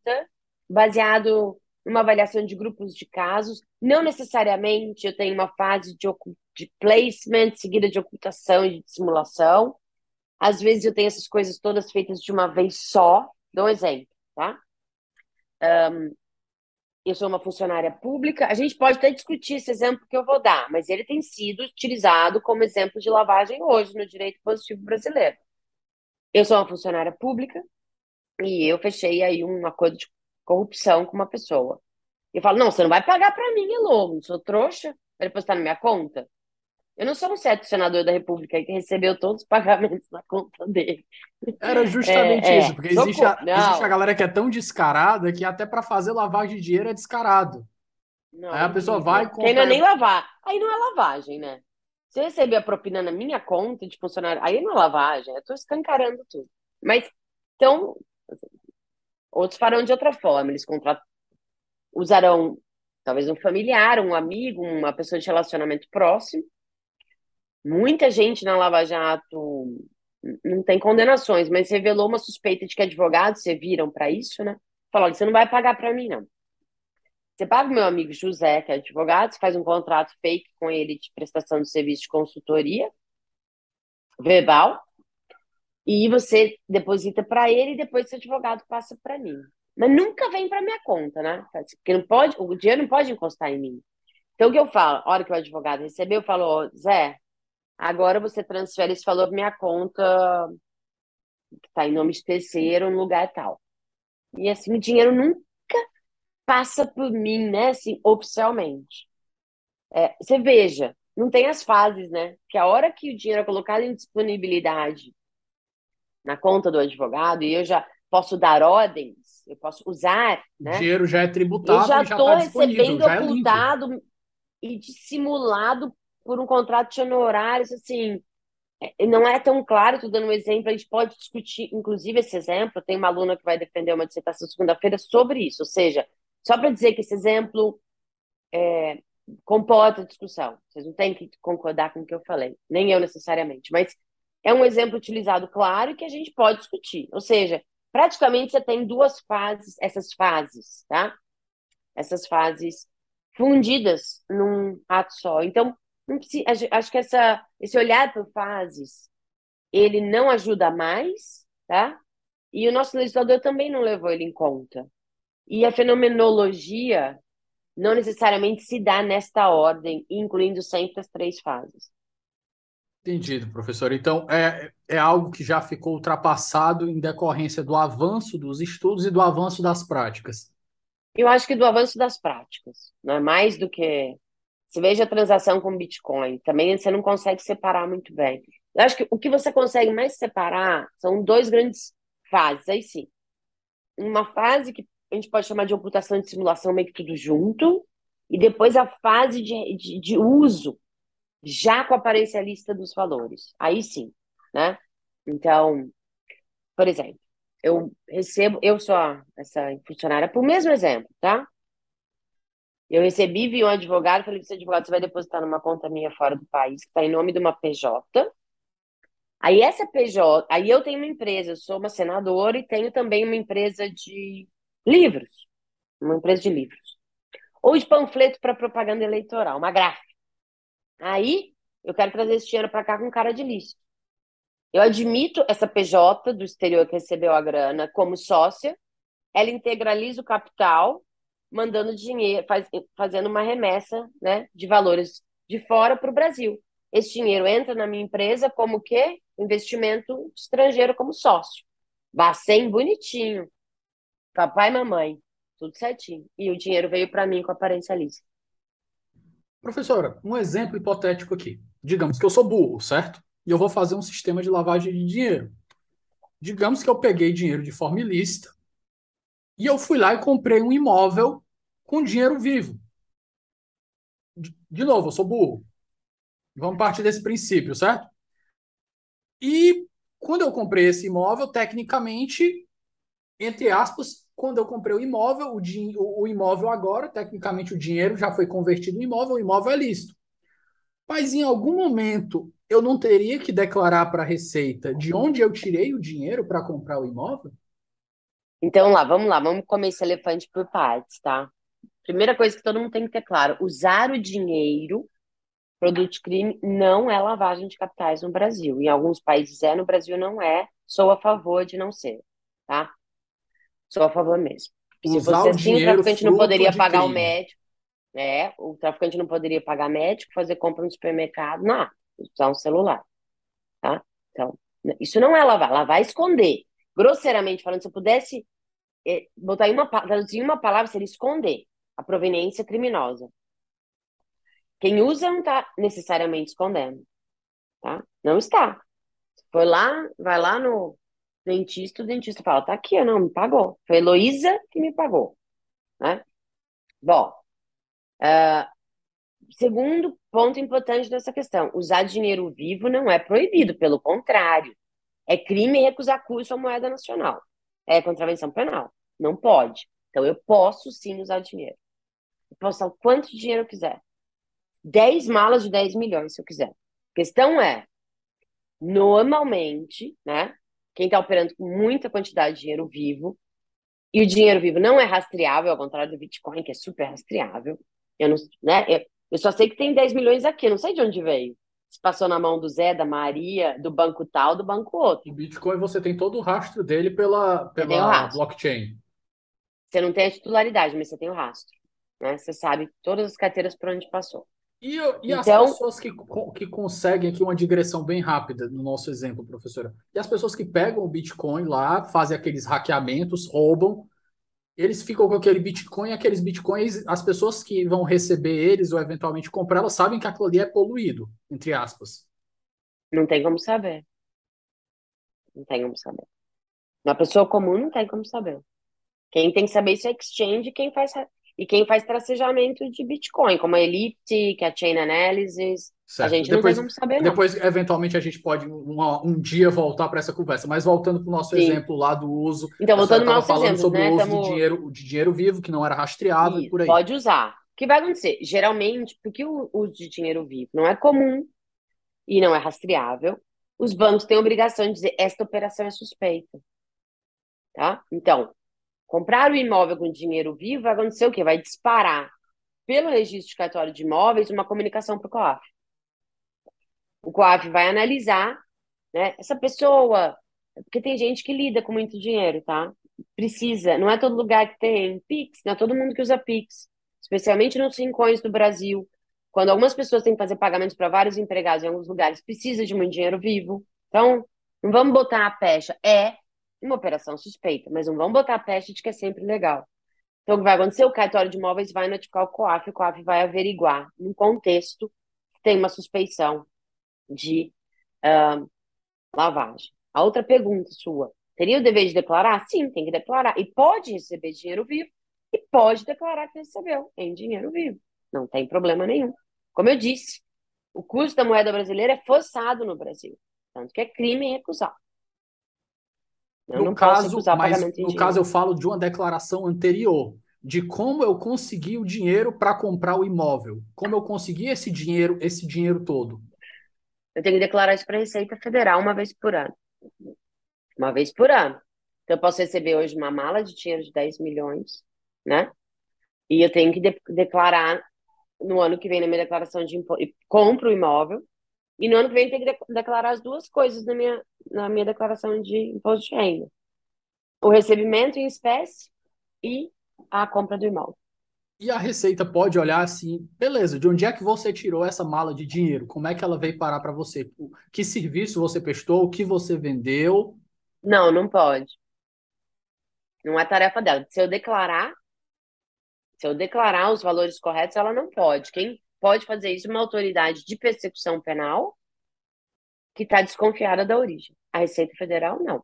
baseado numa avaliação de grupos de casos. Não necessariamente eu tenho uma fase de, de placement seguida de ocultação e de simulação. Às vezes eu tenho essas coisas todas feitas de uma vez só. Dou um exemplo, tá? Um, eu sou uma funcionária pública. A gente pode até discutir esse exemplo que eu vou dar, mas ele tem sido utilizado como exemplo de lavagem hoje no direito positivo brasileiro. Eu sou uma funcionária pública e eu fechei aí um acordo de corrupção com uma pessoa. Eu falo, não, você não vai pagar para mim, Elô, não sou trouxa, vai depositar na minha conta. Eu não sou um certo senador da República que recebeu todos os pagamentos na conta dele. Era justamente é, isso, porque existe a, existe a, galera que é tão descarada que até para fazer lavagem de dinheiro é descarado. Não, aí a pessoa vai comprar... Que não é nem lavar. Aí não é lavagem, né? Se eu receber a propina na minha conta de funcionário, aí não é lavagem, eu tô escancarando tudo. Mas, então, outros farão de outra forma, eles contratam, usarão talvez um familiar, um amigo, uma pessoa de relacionamento próximo, Muita gente na Lava Jato não tem condenações, mas revelou uma suspeita de que advogados serviram para isso, né? Falou: você não vai pagar para mim, não. Você paga o meu amigo José, que é advogado, você faz um contrato fake com ele de prestação de serviço de consultoria verbal, e você deposita para ele e depois esse advogado passa para mim. Mas nunca vem para minha conta, né? Porque não pode, o dinheiro não pode encostar em mim. Então o que eu falo? A hora que o advogado recebeu, eu falo, Zé, Agora você transfere esse valor para minha conta, que está em nome de terceiro, no lugar tal. E assim, o dinheiro nunca passa por mim, né? Assim, oficialmente. É, você veja, não tem as fases, né? Que a hora que o dinheiro é colocado em disponibilidade na conta do advogado, e eu já posso dar ordens, eu posso usar, né? O dinheiro já é tributado, eu já estou tá recebendo é ocultado é e dissimulado por um contrato de honorários, assim, é, não é tão claro, estou dando um exemplo, a gente pode discutir, inclusive, esse exemplo, tem uma aluna que vai defender uma dissertação segunda-feira sobre isso, ou seja, só para dizer que esse exemplo é, comporta discussão, vocês não têm que concordar com o que eu falei, nem eu necessariamente, mas é um exemplo utilizado claro que a gente pode discutir, ou seja, praticamente você tem duas fases, essas fases, tá? Essas fases fundidas num ato só. Então, precisa, acho que essa, esse olhar por fases, ele não ajuda mais, tá? E o nosso legislador também não levou ele em conta. E a fenomenologia não necessariamente se dá nesta ordem, incluindo sempre as três fases. Entendido, professor. Então, é, é algo que já ficou ultrapassado em decorrência do avanço dos estudos e do avanço das práticas. Eu acho que do avanço das práticas, não é mais do que você veja a transação com Bitcoin, também você não consegue separar muito bem. Eu acho que o que você consegue mais separar são dois grandes fases, aí sim. Uma fase que a gente pode chamar de ocultação de simulação, meio que tudo junto, e depois a fase de, de, de uso, já com a aparência lista dos valores. Aí sim, né? Então, por exemplo, eu recebo, eu sou essa funcionária, por mesmo exemplo, tá? Eu recebi, vi um advogado, falei para esse advogado, você vai depositar numa conta minha fora do país, que está em nome de uma PJ. Aí essa PJ, aí eu tenho uma empresa, eu sou uma senadora e tenho também uma empresa de livros, uma empresa de livros. ou de panfleto para propaganda eleitoral, uma gráfica. Aí eu quero trazer esse dinheiro para cá com cara de lixo. Eu admito essa PJ do exterior que recebeu a grana como sócia, ela integraliza o capital, mandando dinheiro, faz, fazendo uma remessa né, de valores de fora para o Brasil. Esse dinheiro entra na minha empresa como que investimento estrangeiro como sócio. Bacen bonitinho. Papai e mamãe, tudo certinho. E o dinheiro veio para mim com aparência lisa. Professora, um exemplo hipotético aqui. Digamos que eu sou burro, certo? E eu vou fazer um sistema de lavagem de dinheiro. Digamos que eu peguei dinheiro de forma ilícita e eu fui lá e comprei um imóvel com dinheiro vivo. De novo, eu sou burro. Vamos partir desse princípio, certo? E quando eu comprei esse imóvel, tecnicamente, entre aspas, quando eu comprei o imóvel, o, o imóvel agora, tecnicamente, o dinheiro já foi convertido em imóvel, o imóvel é lícito. Mas em algum momento eu não teria que declarar para a Receita de onde eu tirei o dinheiro para comprar o imóvel? Então lá, vamos lá, vamos comer esse elefante por partes, tá? Primeira coisa que todo mundo tem que ter claro: usar o dinheiro Produto de crime não é lavagem de capitais no Brasil. Em alguns países é, no Brasil não é. Sou a favor de não ser, tá? Sou a favor mesmo. Se fosse assim, o traficante não poderia pagar crime. o médico. É, o traficante não poderia pagar médico, fazer compra no supermercado, não, usar um celular, tá? Então, isso não é lavar, lavar é esconder. Grosseiramente falando, se eu pudesse botar em uma, traduzir uma palavra, seria esconder a proveniência criminosa. Quem usa não está necessariamente escondendo, tá? Não está. Foi lá, vai lá no dentista, o dentista fala, tá aqui, não, me pagou. Foi Heloísa que me pagou, né? Bom, uh, segundo ponto importante dessa questão, usar dinheiro vivo não é proibido, pelo contrário, é crime recusar curso ou moeda nacional. É contravenção penal, não pode. Então eu posso sim usar dinheiro. Eu posso usar o quanto de dinheiro eu quiser. 10 malas de 10 milhões, se eu quiser. A questão é, normalmente, né? Quem está operando com muita quantidade de dinheiro vivo, e o dinheiro vivo não é rastreável, ao contrário do Bitcoin, que é super rastreável. Eu, não, né, eu, eu só sei que tem 10 milhões aqui, eu não sei de onde veio. Se passou na mão do Zé, da Maria, do banco tal, do banco outro. O Bitcoin você tem todo o rastro dele pela, pela blockchain. Você não tem a titularidade, mas você tem o rastro. Né? Você sabe todas as carteiras por onde passou. E, e as então, pessoas que, que conseguem aqui uma digressão bem rápida, no nosso exemplo, professora. E as pessoas que pegam o Bitcoin lá, fazem aqueles hackeamentos, roubam, eles ficam com aquele Bitcoin, aqueles Bitcoins, as pessoas que vão receber eles ou eventualmente comprar, elas sabem que aquilo ali é poluído, entre aspas. Não tem como saber. Não tem como saber. Uma pessoa comum não tem como saber. Quem tem que saber isso é exchange, quem faz e quem faz tracejamento de Bitcoin, como a Elliptic, a Chain Analysis. Certo. A gente depois, não tem como saber, não. Depois, eventualmente, a gente pode uma, um dia voltar para essa conversa. Mas voltando para o nosso Sim. exemplo lá do uso. Então, voltando ao nosso falando exemplo, sobre né? o uso Tamo... de, dinheiro, de dinheiro vivo, que não era rastreado e por aí. Pode usar. O que vai acontecer? Geralmente, porque o uso de dinheiro vivo não é comum e não é rastreável, os bancos têm a obrigação de dizer esta operação é suspeita. Tá? Então, comprar o imóvel com dinheiro vivo, vai acontecer o quê? Vai disparar pelo registro de cartório de imóveis uma comunicação para o COAF. O COAF vai analisar, né? Essa pessoa, porque tem gente que lida com muito dinheiro, tá? Precisa, não é todo lugar que tem Pix, não é todo mundo que usa Pix, especialmente nos rincões do Brasil. Quando algumas pessoas têm que fazer pagamentos para vários empregados em alguns lugares, precisa de muito dinheiro vivo. Então, não vamos botar a pecha. É uma operação suspeita, mas não vamos botar a peste de que é sempre legal. Então, o que vai acontecer? O cartório de imóveis vai notificar o COAF, o COAF vai averiguar, num contexto que tem uma suspeição de uh, lavagem. A outra pergunta sua, teria o dever de declarar? Sim, tem que declarar. E pode receber dinheiro vivo e pode declarar que recebeu em dinheiro vivo. Não tem problema nenhum. Como eu disse, o custo da moeda brasileira é forçado no Brasil. Tanto que é crime recusar. Eu no caso, mas no dinheiro. caso eu falo de uma declaração anterior, de como eu consegui o dinheiro para comprar o imóvel, como eu consegui esse dinheiro, esse dinheiro todo. Eu tenho que declarar isso para a Receita Federal uma vez por ano. Uma vez por ano. Então eu posso receber hoje uma mala de dinheiro de 10 milhões, né? E eu tenho que de declarar no ano que vem na minha declaração de imposto, compro o imóvel, e no ano que vem tem que de declarar as duas coisas na minha, na minha declaração de imposto de renda. O recebimento em espécie e a compra do imóvel. E a Receita pode olhar assim, beleza, de onde é que você tirou essa mala de dinheiro? Como é que ela veio parar para você? Que serviço você prestou? O que você vendeu? Não, não pode. Não é tarefa dela. Se eu declarar, se eu declarar os valores corretos, ela não pode. Quem pode fazer isso uma autoridade de persecução penal que está desconfiada da origem. A Receita Federal, não.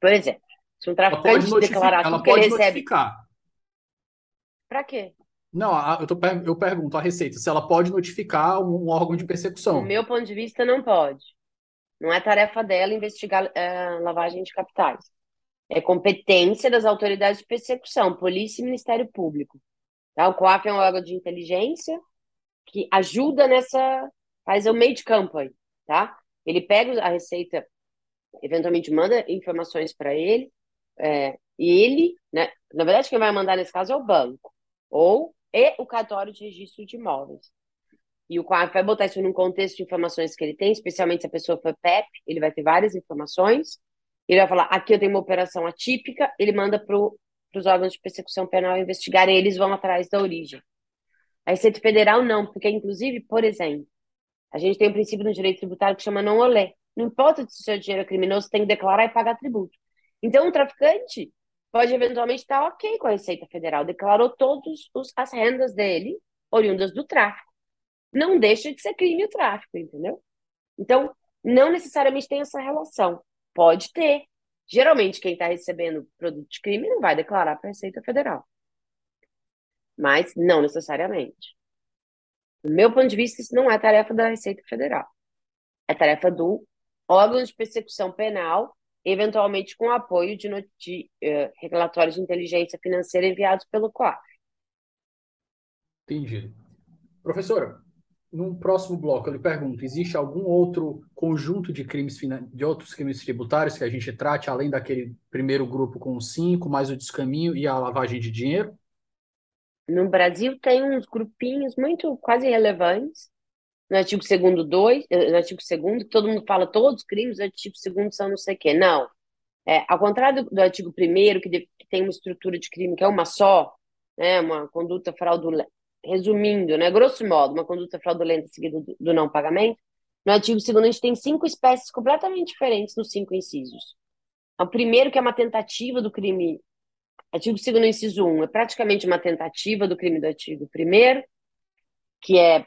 Por exemplo, se um traficante declarar ela pode ele recebe... notificar. Para quê? Não, eu, tô, eu pergunto à Receita se ela pode notificar um órgão de persecução. Do meu ponto de vista, não pode. Não é tarefa dela investigar é, lavagem de capitais. É competência das autoridades de persecução, Polícia e Ministério Público. Tá? O COAF é um órgão de inteligência que ajuda nessa. faz o meio de campo aí, tá? Ele pega a Receita, eventualmente manda informações para ele, é, e ele, né? Na verdade, quem vai mandar nesse caso é o banco ou e o cartório de registro de imóveis. E o COAF vai botar isso num contexto de informações que ele tem, especialmente se a pessoa for PEP, ele vai ter várias informações. Ele vai falar: aqui eu tenho uma operação atípica, ele manda para os órgãos de persecução penal investigarem, eles vão atrás da origem. A Receita Federal não, porque, inclusive, por exemplo, a gente tem um princípio no direito tributário que chama não olé. Não importa se o seu dinheiro é criminoso, tem que declarar e pagar tributo. Então, o traficante pode eventualmente estar ok com a Receita Federal, declarou todas as rendas dele oriundas do tráfico. Não deixa de ser crime o tráfico, entendeu? Então, não necessariamente tem essa relação. Pode ter. Geralmente, quem está recebendo produto de crime não vai declarar para a Receita Federal. Mas não necessariamente. Do meu ponto de vista, isso não é tarefa da Receita Federal. É tarefa do órgão de persecução penal eventualmente com apoio de, de uh, relatórios de inteligência financeira enviados pelo COAF. Entendi. Professora, num próximo bloco eu lhe pergunto, existe algum outro conjunto de crimes de outros crimes tributários que a gente trate além daquele primeiro grupo com os cinco, mais o descaminho e a lavagem de dinheiro? No Brasil tem uns grupinhos muito quase relevantes no artigo 2 2, no artigo 2 todo mundo fala todos os crimes, no artigo 2 são não sei o quê. Não. É, ao contrário do, do artigo 1 que, que, tem uma estrutura de crime que é uma só, né, uma conduta fraudulenta, resumindo, né, grosso modo, uma conduta fraudulenta seguida do, do não pagamento, no artigo 2 a gente tem cinco espécies completamente diferentes nos cinco incisos. O primeiro, que é uma tentativa do crime, artigo 2 inciso 1, é praticamente uma tentativa do crime do artigo 1 que é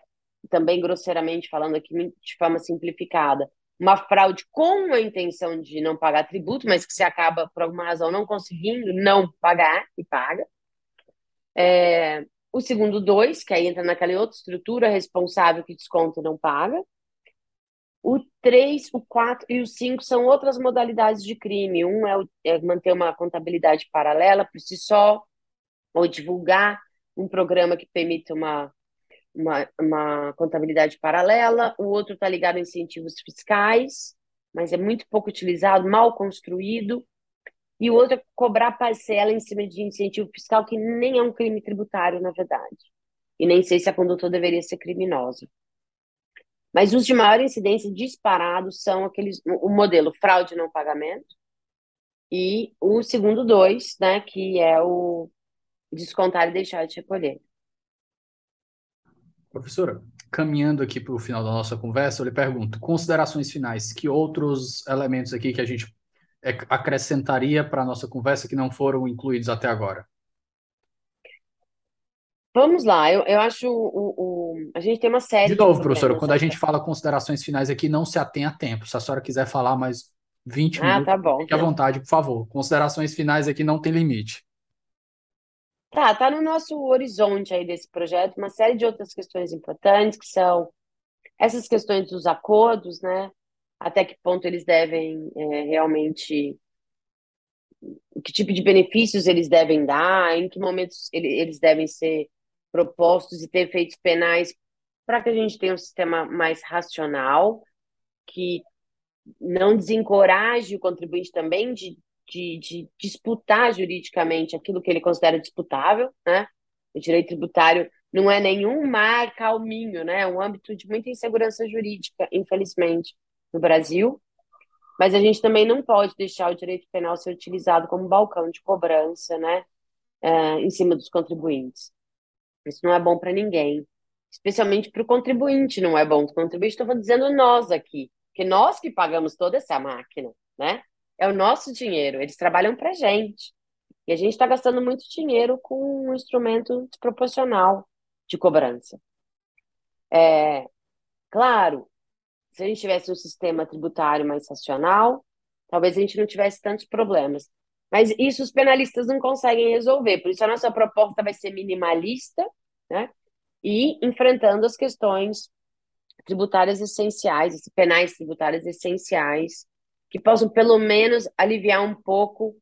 também grosseiramente falando aqui de forma simplificada, uma fraude com a intenção de não pagar tributo, mas que se acaba por alguma razão não conseguindo não pagar e paga. É, o segundo dois, que aí entra naquela outra estrutura responsável que desconta não paga. O três, o quatro e o cinco são outras modalidades de crime. Um é, o, é manter uma contabilidade paralela por si só, ou divulgar um programa que permita uma uma, uma contabilidade paralela, o outro está ligado a incentivos fiscais, mas é muito pouco utilizado, mal construído, e o outro é cobrar parcela em cima de incentivo fiscal, que nem é um crime tributário, na verdade. E nem sei se a conduta deveria ser criminosa. Mas os de maior incidência disparados são aqueles, o modelo fraude não pagamento, e o segundo dois, né, que é o descontar e deixar de recolher. Professora, caminhando aqui para o final da nossa conversa, eu lhe pergunto, considerações finais, que outros elementos aqui que a gente acrescentaria para a nossa conversa que não foram incluídos até agora? Vamos lá, eu, eu acho o, o, a gente tem uma série. De novo, de professora, quando a gente fala considerações finais aqui, não se atém a tempo. Se a senhora quiser falar mais 20 ah, minutos, tá bom, fique à vontade, por favor. Considerações finais aqui não tem limite. Tá, tá no nosso horizonte aí desse projeto uma série de outras questões importantes, que são essas questões dos acordos, né? Até que ponto eles devem é, realmente. Que tipo de benefícios eles devem dar, em que momentos eles devem ser propostos e ter efeitos penais para que a gente tenha um sistema mais racional, que não desencoraje o contribuinte também de de, de disputar juridicamente aquilo que ele considera disputável, né? O direito tributário não é nenhum mar calminho, né? É um âmbito de muita insegurança jurídica, infelizmente, no Brasil. Mas a gente também não pode deixar o direito penal ser utilizado como balcão de cobrança, né? É, em cima dos contribuintes. Isso não é bom para ninguém. Especialmente para o contribuinte não é bom. O contribuinte, estou dizendo nós aqui, que nós que pagamos toda essa máquina, né? É o nosso dinheiro. Eles trabalham para gente. E a gente está gastando muito dinheiro com um instrumento desproporcional de cobrança. É, claro, se a gente tivesse um sistema tributário mais racional, talvez a gente não tivesse tantos problemas. Mas isso os penalistas não conseguem resolver. Por isso a nossa proposta vai ser minimalista, né? E enfrentando as questões tributárias essenciais, penais tributárias essenciais, que possam pelo menos aliviar um pouco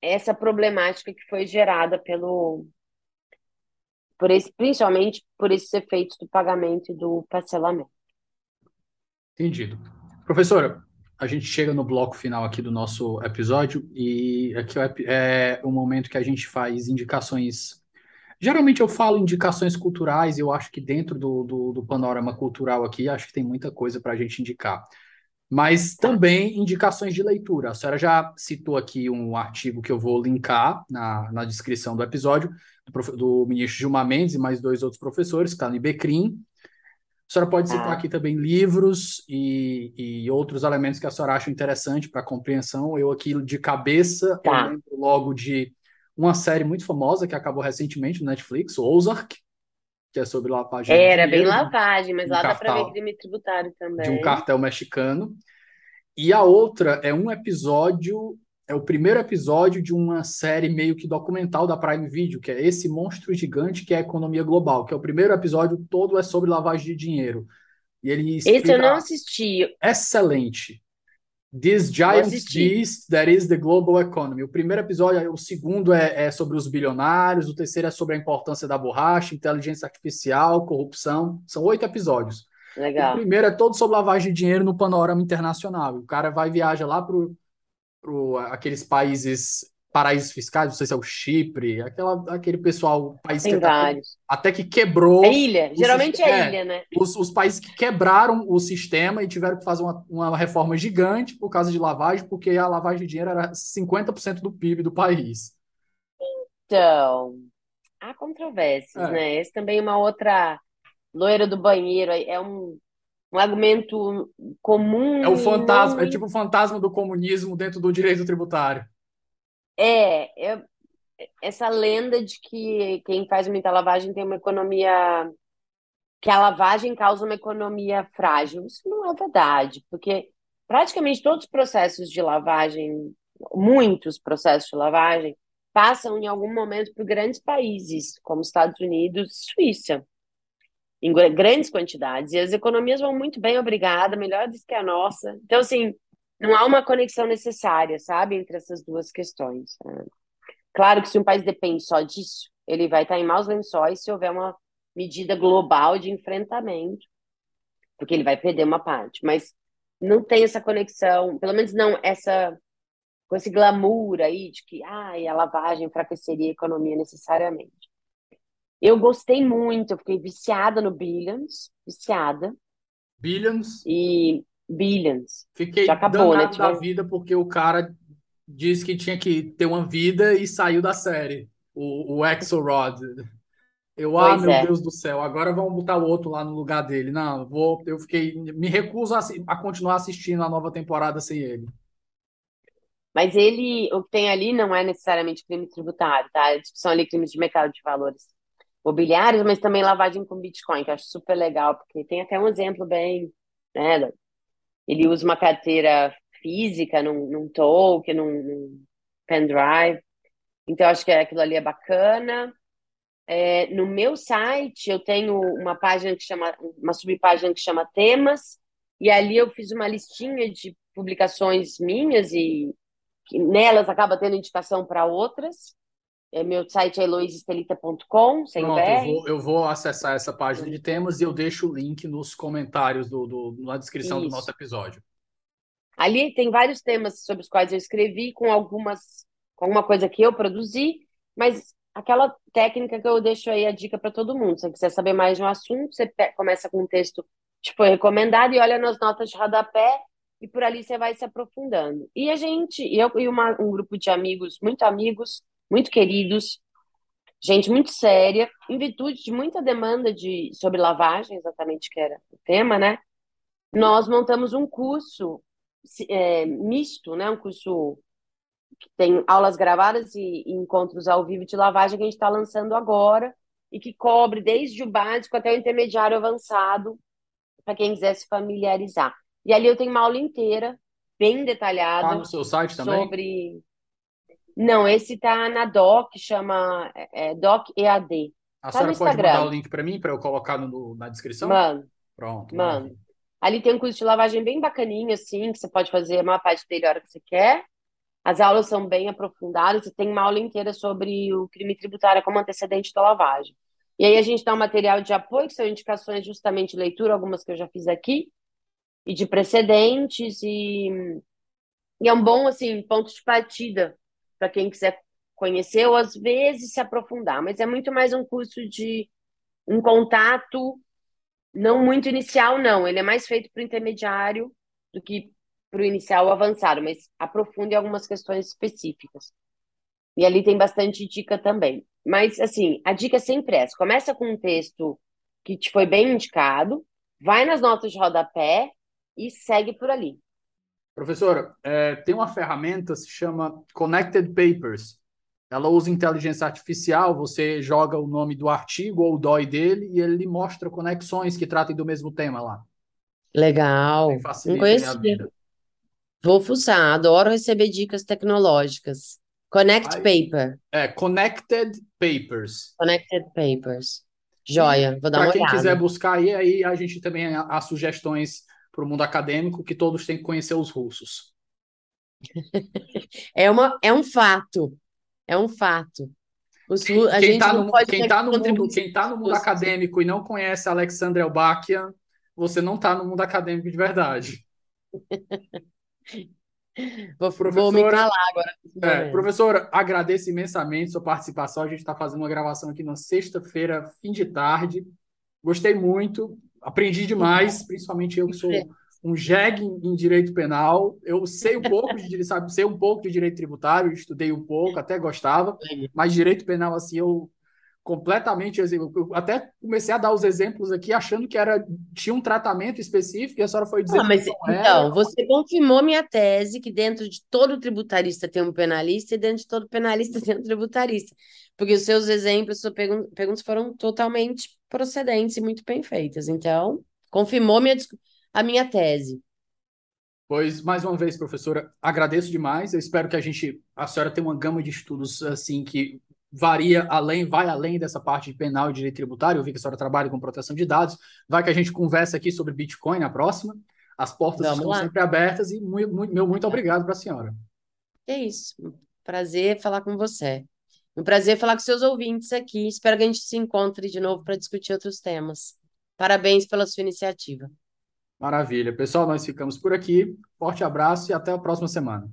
essa problemática que foi gerada pelo por esse, principalmente por esses efeitos do pagamento e do parcelamento. Entendido. Professora, a gente chega no bloco final aqui do nosso episódio e aqui é o momento que a gente faz indicações. Geralmente eu falo indicações culturais, eu acho que dentro do, do, do panorama cultural aqui, acho que tem muita coisa para a gente indicar mas também indicações de leitura. A senhora já citou aqui um artigo que eu vou linkar na, na descrição do episódio, do, do ministro Gilmar Mendes e mais dois outros professores, Cani Becrim. A senhora pode citar ah. aqui também livros e, e outros elementos que a senhora acha interessante para compreensão. Eu aqui, de cabeça, tá. eu lembro logo de uma série muito famosa que acabou recentemente no Netflix, Ozark, que é sobre lavagem Era bem lavagem, mas um lá dá para ver crime tributário também. De um cartel mexicano. E a outra é um episódio, é o primeiro episódio de uma série meio que documental da Prime Video, que é esse monstro gigante que é a economia global, que é o primeiro episódio todo é sobre lavagem de dinheiro. E ele Esse eu não assisti. Excelente. This Giant Beast That Is the Global Economy. O primeiro episódio, o segundo é, é, sobre os bilionários, o terceiro é sobre a importância da borracha, inteligência artificial, corrupção. São oito episódios. Legal. O primeiro é todo sobre lavagem de dinheiro no panorama internacional. O cara vai viaja lá para pro aqueles países paraísos fiscais, não sei se é o Chipre, aquela, aquele pessoal, país Tem que até, até, que quebrou. É ilha, geralmente é, ilha, né? Os, os, países que quebraram o sistema e tiveram que fazer uma, uma reforma gigante por causa de lavagem, porque a lavagem de dinheiro era 50% do PIB do país. Então, há controvérsias, é. né? Esse também é uma outra loira do banheiro, é um um argumento comum. É o fantasma, é tipo o fantasma do comunismo dentro do direito tributário. É, é, essa lenda de que quem faz muita lavagem tem uma economia. que a lavagem causa uma economia frágil. Isso não é verdade, porque praticamente todos os processos de lavagem, muitos processos de lavagem, passam em algum momento por grandes países, como Estados Unidos e Suíça, em grandes quantidades. E as economias vão muito bem, obrigada, melhores que a nossa. Então, assim, não há uma conexão necessária, sabe, entre essas duas questões. Né? Claro que se um país depende só disso, ele vai estar em maus lençóis se houver uma medida global de enfrentamento, porque ele vai perder uma parte. Mas não tem essa conexão, pelo menos não essa com esse glamour aí de que ah, a lavagem enfraqueceria a economia necessariamente. Eu gostei muito, eu fiquei viciada no Billions, viciada. Billions? E Billions. Fiquei Já acabou, né? da vida porque o cara disse que tinha que ter uma vida e saiu da série. O, o Axelrod. Eu, ah, meu é. Deus do céu, agora vamos botar o outro lá no lugar dele. Não, vou, eu fiquei, me recuso a, a continuar assistindo a nova temporada sem ele. Mas ele, o que tem ali não é necessariamente crime tributário, tá? A discussão ali crimes de mercado de valores mobiliários, mas também lavagem com Bitcoin, que eu acho super legal, porque tem até um exemplo bem, né, ele usa uma carteira física num, num token, num, num pendrive. Então, acho que aquilo ali é bacana. É, no meu site, eu tenho uma página que chama, uma subpágina que chama temas, e ali eu fiz uma listinha de publicações minhas e nelas acaba tendo indicação para outras. É, meu site é eloisestelita.com, sem Pronto, eu vou, eu vou, acessar essa página de temas e eu deixo o link nos comentários do, do na descrição Isso. do nosso episódio. Ali tem vários temas sobre os quais eu escrevi, com algumas, com alguma coisa que eu produzi, mas aquela técnica que eu deixo aí a dica para todo mundo. Se você quiser saber mais de um assunto, você começa com um texto que foi recomendado e olha nas notas de rodapé e por ali você vai se aprofundando. E a gente, eu e uma, um grupo de amigos, muito amigos, muito queridos, gente muito séria, em virtude de muita demanda de, sobre lavagem, exatamente que era o tema, né? Nós montamos um curso é, misto, né? Um curso que tem aulas gravadas e, e encontros ao vivo de lavagem que a gente está lançando agora e que cobre desde o básico até o intermediário avançado para quem quiser se familiarizar. E ali eu tenho uma aula inteira, bem detalhada. Tá no seu site também? Sobre. Não, esse tá na Doc, chama é, Doc EAD. A tá senhora pode mandar o link para mim, para eu colocar no, na descrição? Mano. Pronto. Mano. Ali tem um curso de lavagem bem bacaninho, assim, que você pode fazer a maior parte dele a hora que você quer. As aulas são bem aprofundadas e tem uma aula inteira sobre o crime tributário como antecedente da lavagem. E aí a gente dá um material de apoio, que são indicações justamente de leitura, algumas que eu já fiz aqui, e de precedentes, e, e é um bom assim ponto de partida para quem quiser conhecer ou às vezes se aprofundar, mas é muito mais um curso de um contato não muito inicial, não. Ele é mais feito para o intermediário do que para o inicial avançado, mas aprofunda em algumas questões específicas. E ali tem bastante dica também. Mas, assim, a dica é sempre essa. Começa com um texto que te foi bem indicado, vai nas notas de rodapé e segue por ali. Professora, é, tem uma ferramenta se chama Connected Papers. Ela usa inteligência artificial, você joga o nome do artigo ou o DOI dele e ele mostra conexões que tratem do mesmo tema lá. Legal. Não conhecia. Vou fuçar, adoro receber dicas tecnológicas. Connect Paper. É, Connected Papers. Connected Papers. Joia, vou dar uma olhada. Para quem quiser buscar aí, aí a gente também há sugestões para o mundo acadêmico que todos têm que conhecer os russos. [LAUGHS] é, uma, é um fato. É um fato. Os, quem está no, quem tá no mundo, quem tá no mundo acadêmico e não conhece Alexandre Elbakian, você não está no mundo acadêmico de verdade. [LAUGHS] Vou, vou me calar agora. É, professora, agradeço imensamente sua participação. A gente está fazendo uma gravação aqui na sexta-feira, fim de tarde. Gostei muito, aprendi demais, principalmente eu que sou um jegue em, direito penal. Eu sei um pouco de direito, sabe, sei um pouco de direito tributário, estudei um pouco, até gostava, mas direito penal assim eu completamente. Eu até comecei a dar os exemplos aqui achando que era tinha um tratamento específico e a senhora foi dizer. Ah, mas então, você confirmou minha tese que dentro de todo tributarista tem um penalista e dentro de todo penalista [LAUGHS] tem um tributarista. Porque os seus exemplos, suas perguntas foram totalmente procedentes e muito bem feitas. Então, confirmou minha, a minha tese. Pois, mais uma vez, professora, agradeço demais. Eu espero que a gente, a senhora tenha uma gama de estudos assim que varia além, vai além dessa parte de penal e direito tributário. Eu vi que a senhora trabalha com proteção de dados. Vai que a gente conversa aqui sobre Bitcoin na próxima. As portas Vamos estão lá. sempre abertas e muito, muito, meu muito obrigado para a senhora. É isso. Prazer falar com você. Um prazer falar com seus ouvintes aqui. Espero que a gente se encontre de novo para discutir outros temas. Parabéns pela sua iniciativa. Maravilha. Pessoal, nós ficamos por aqui. Forte abraço e até a próxima semana.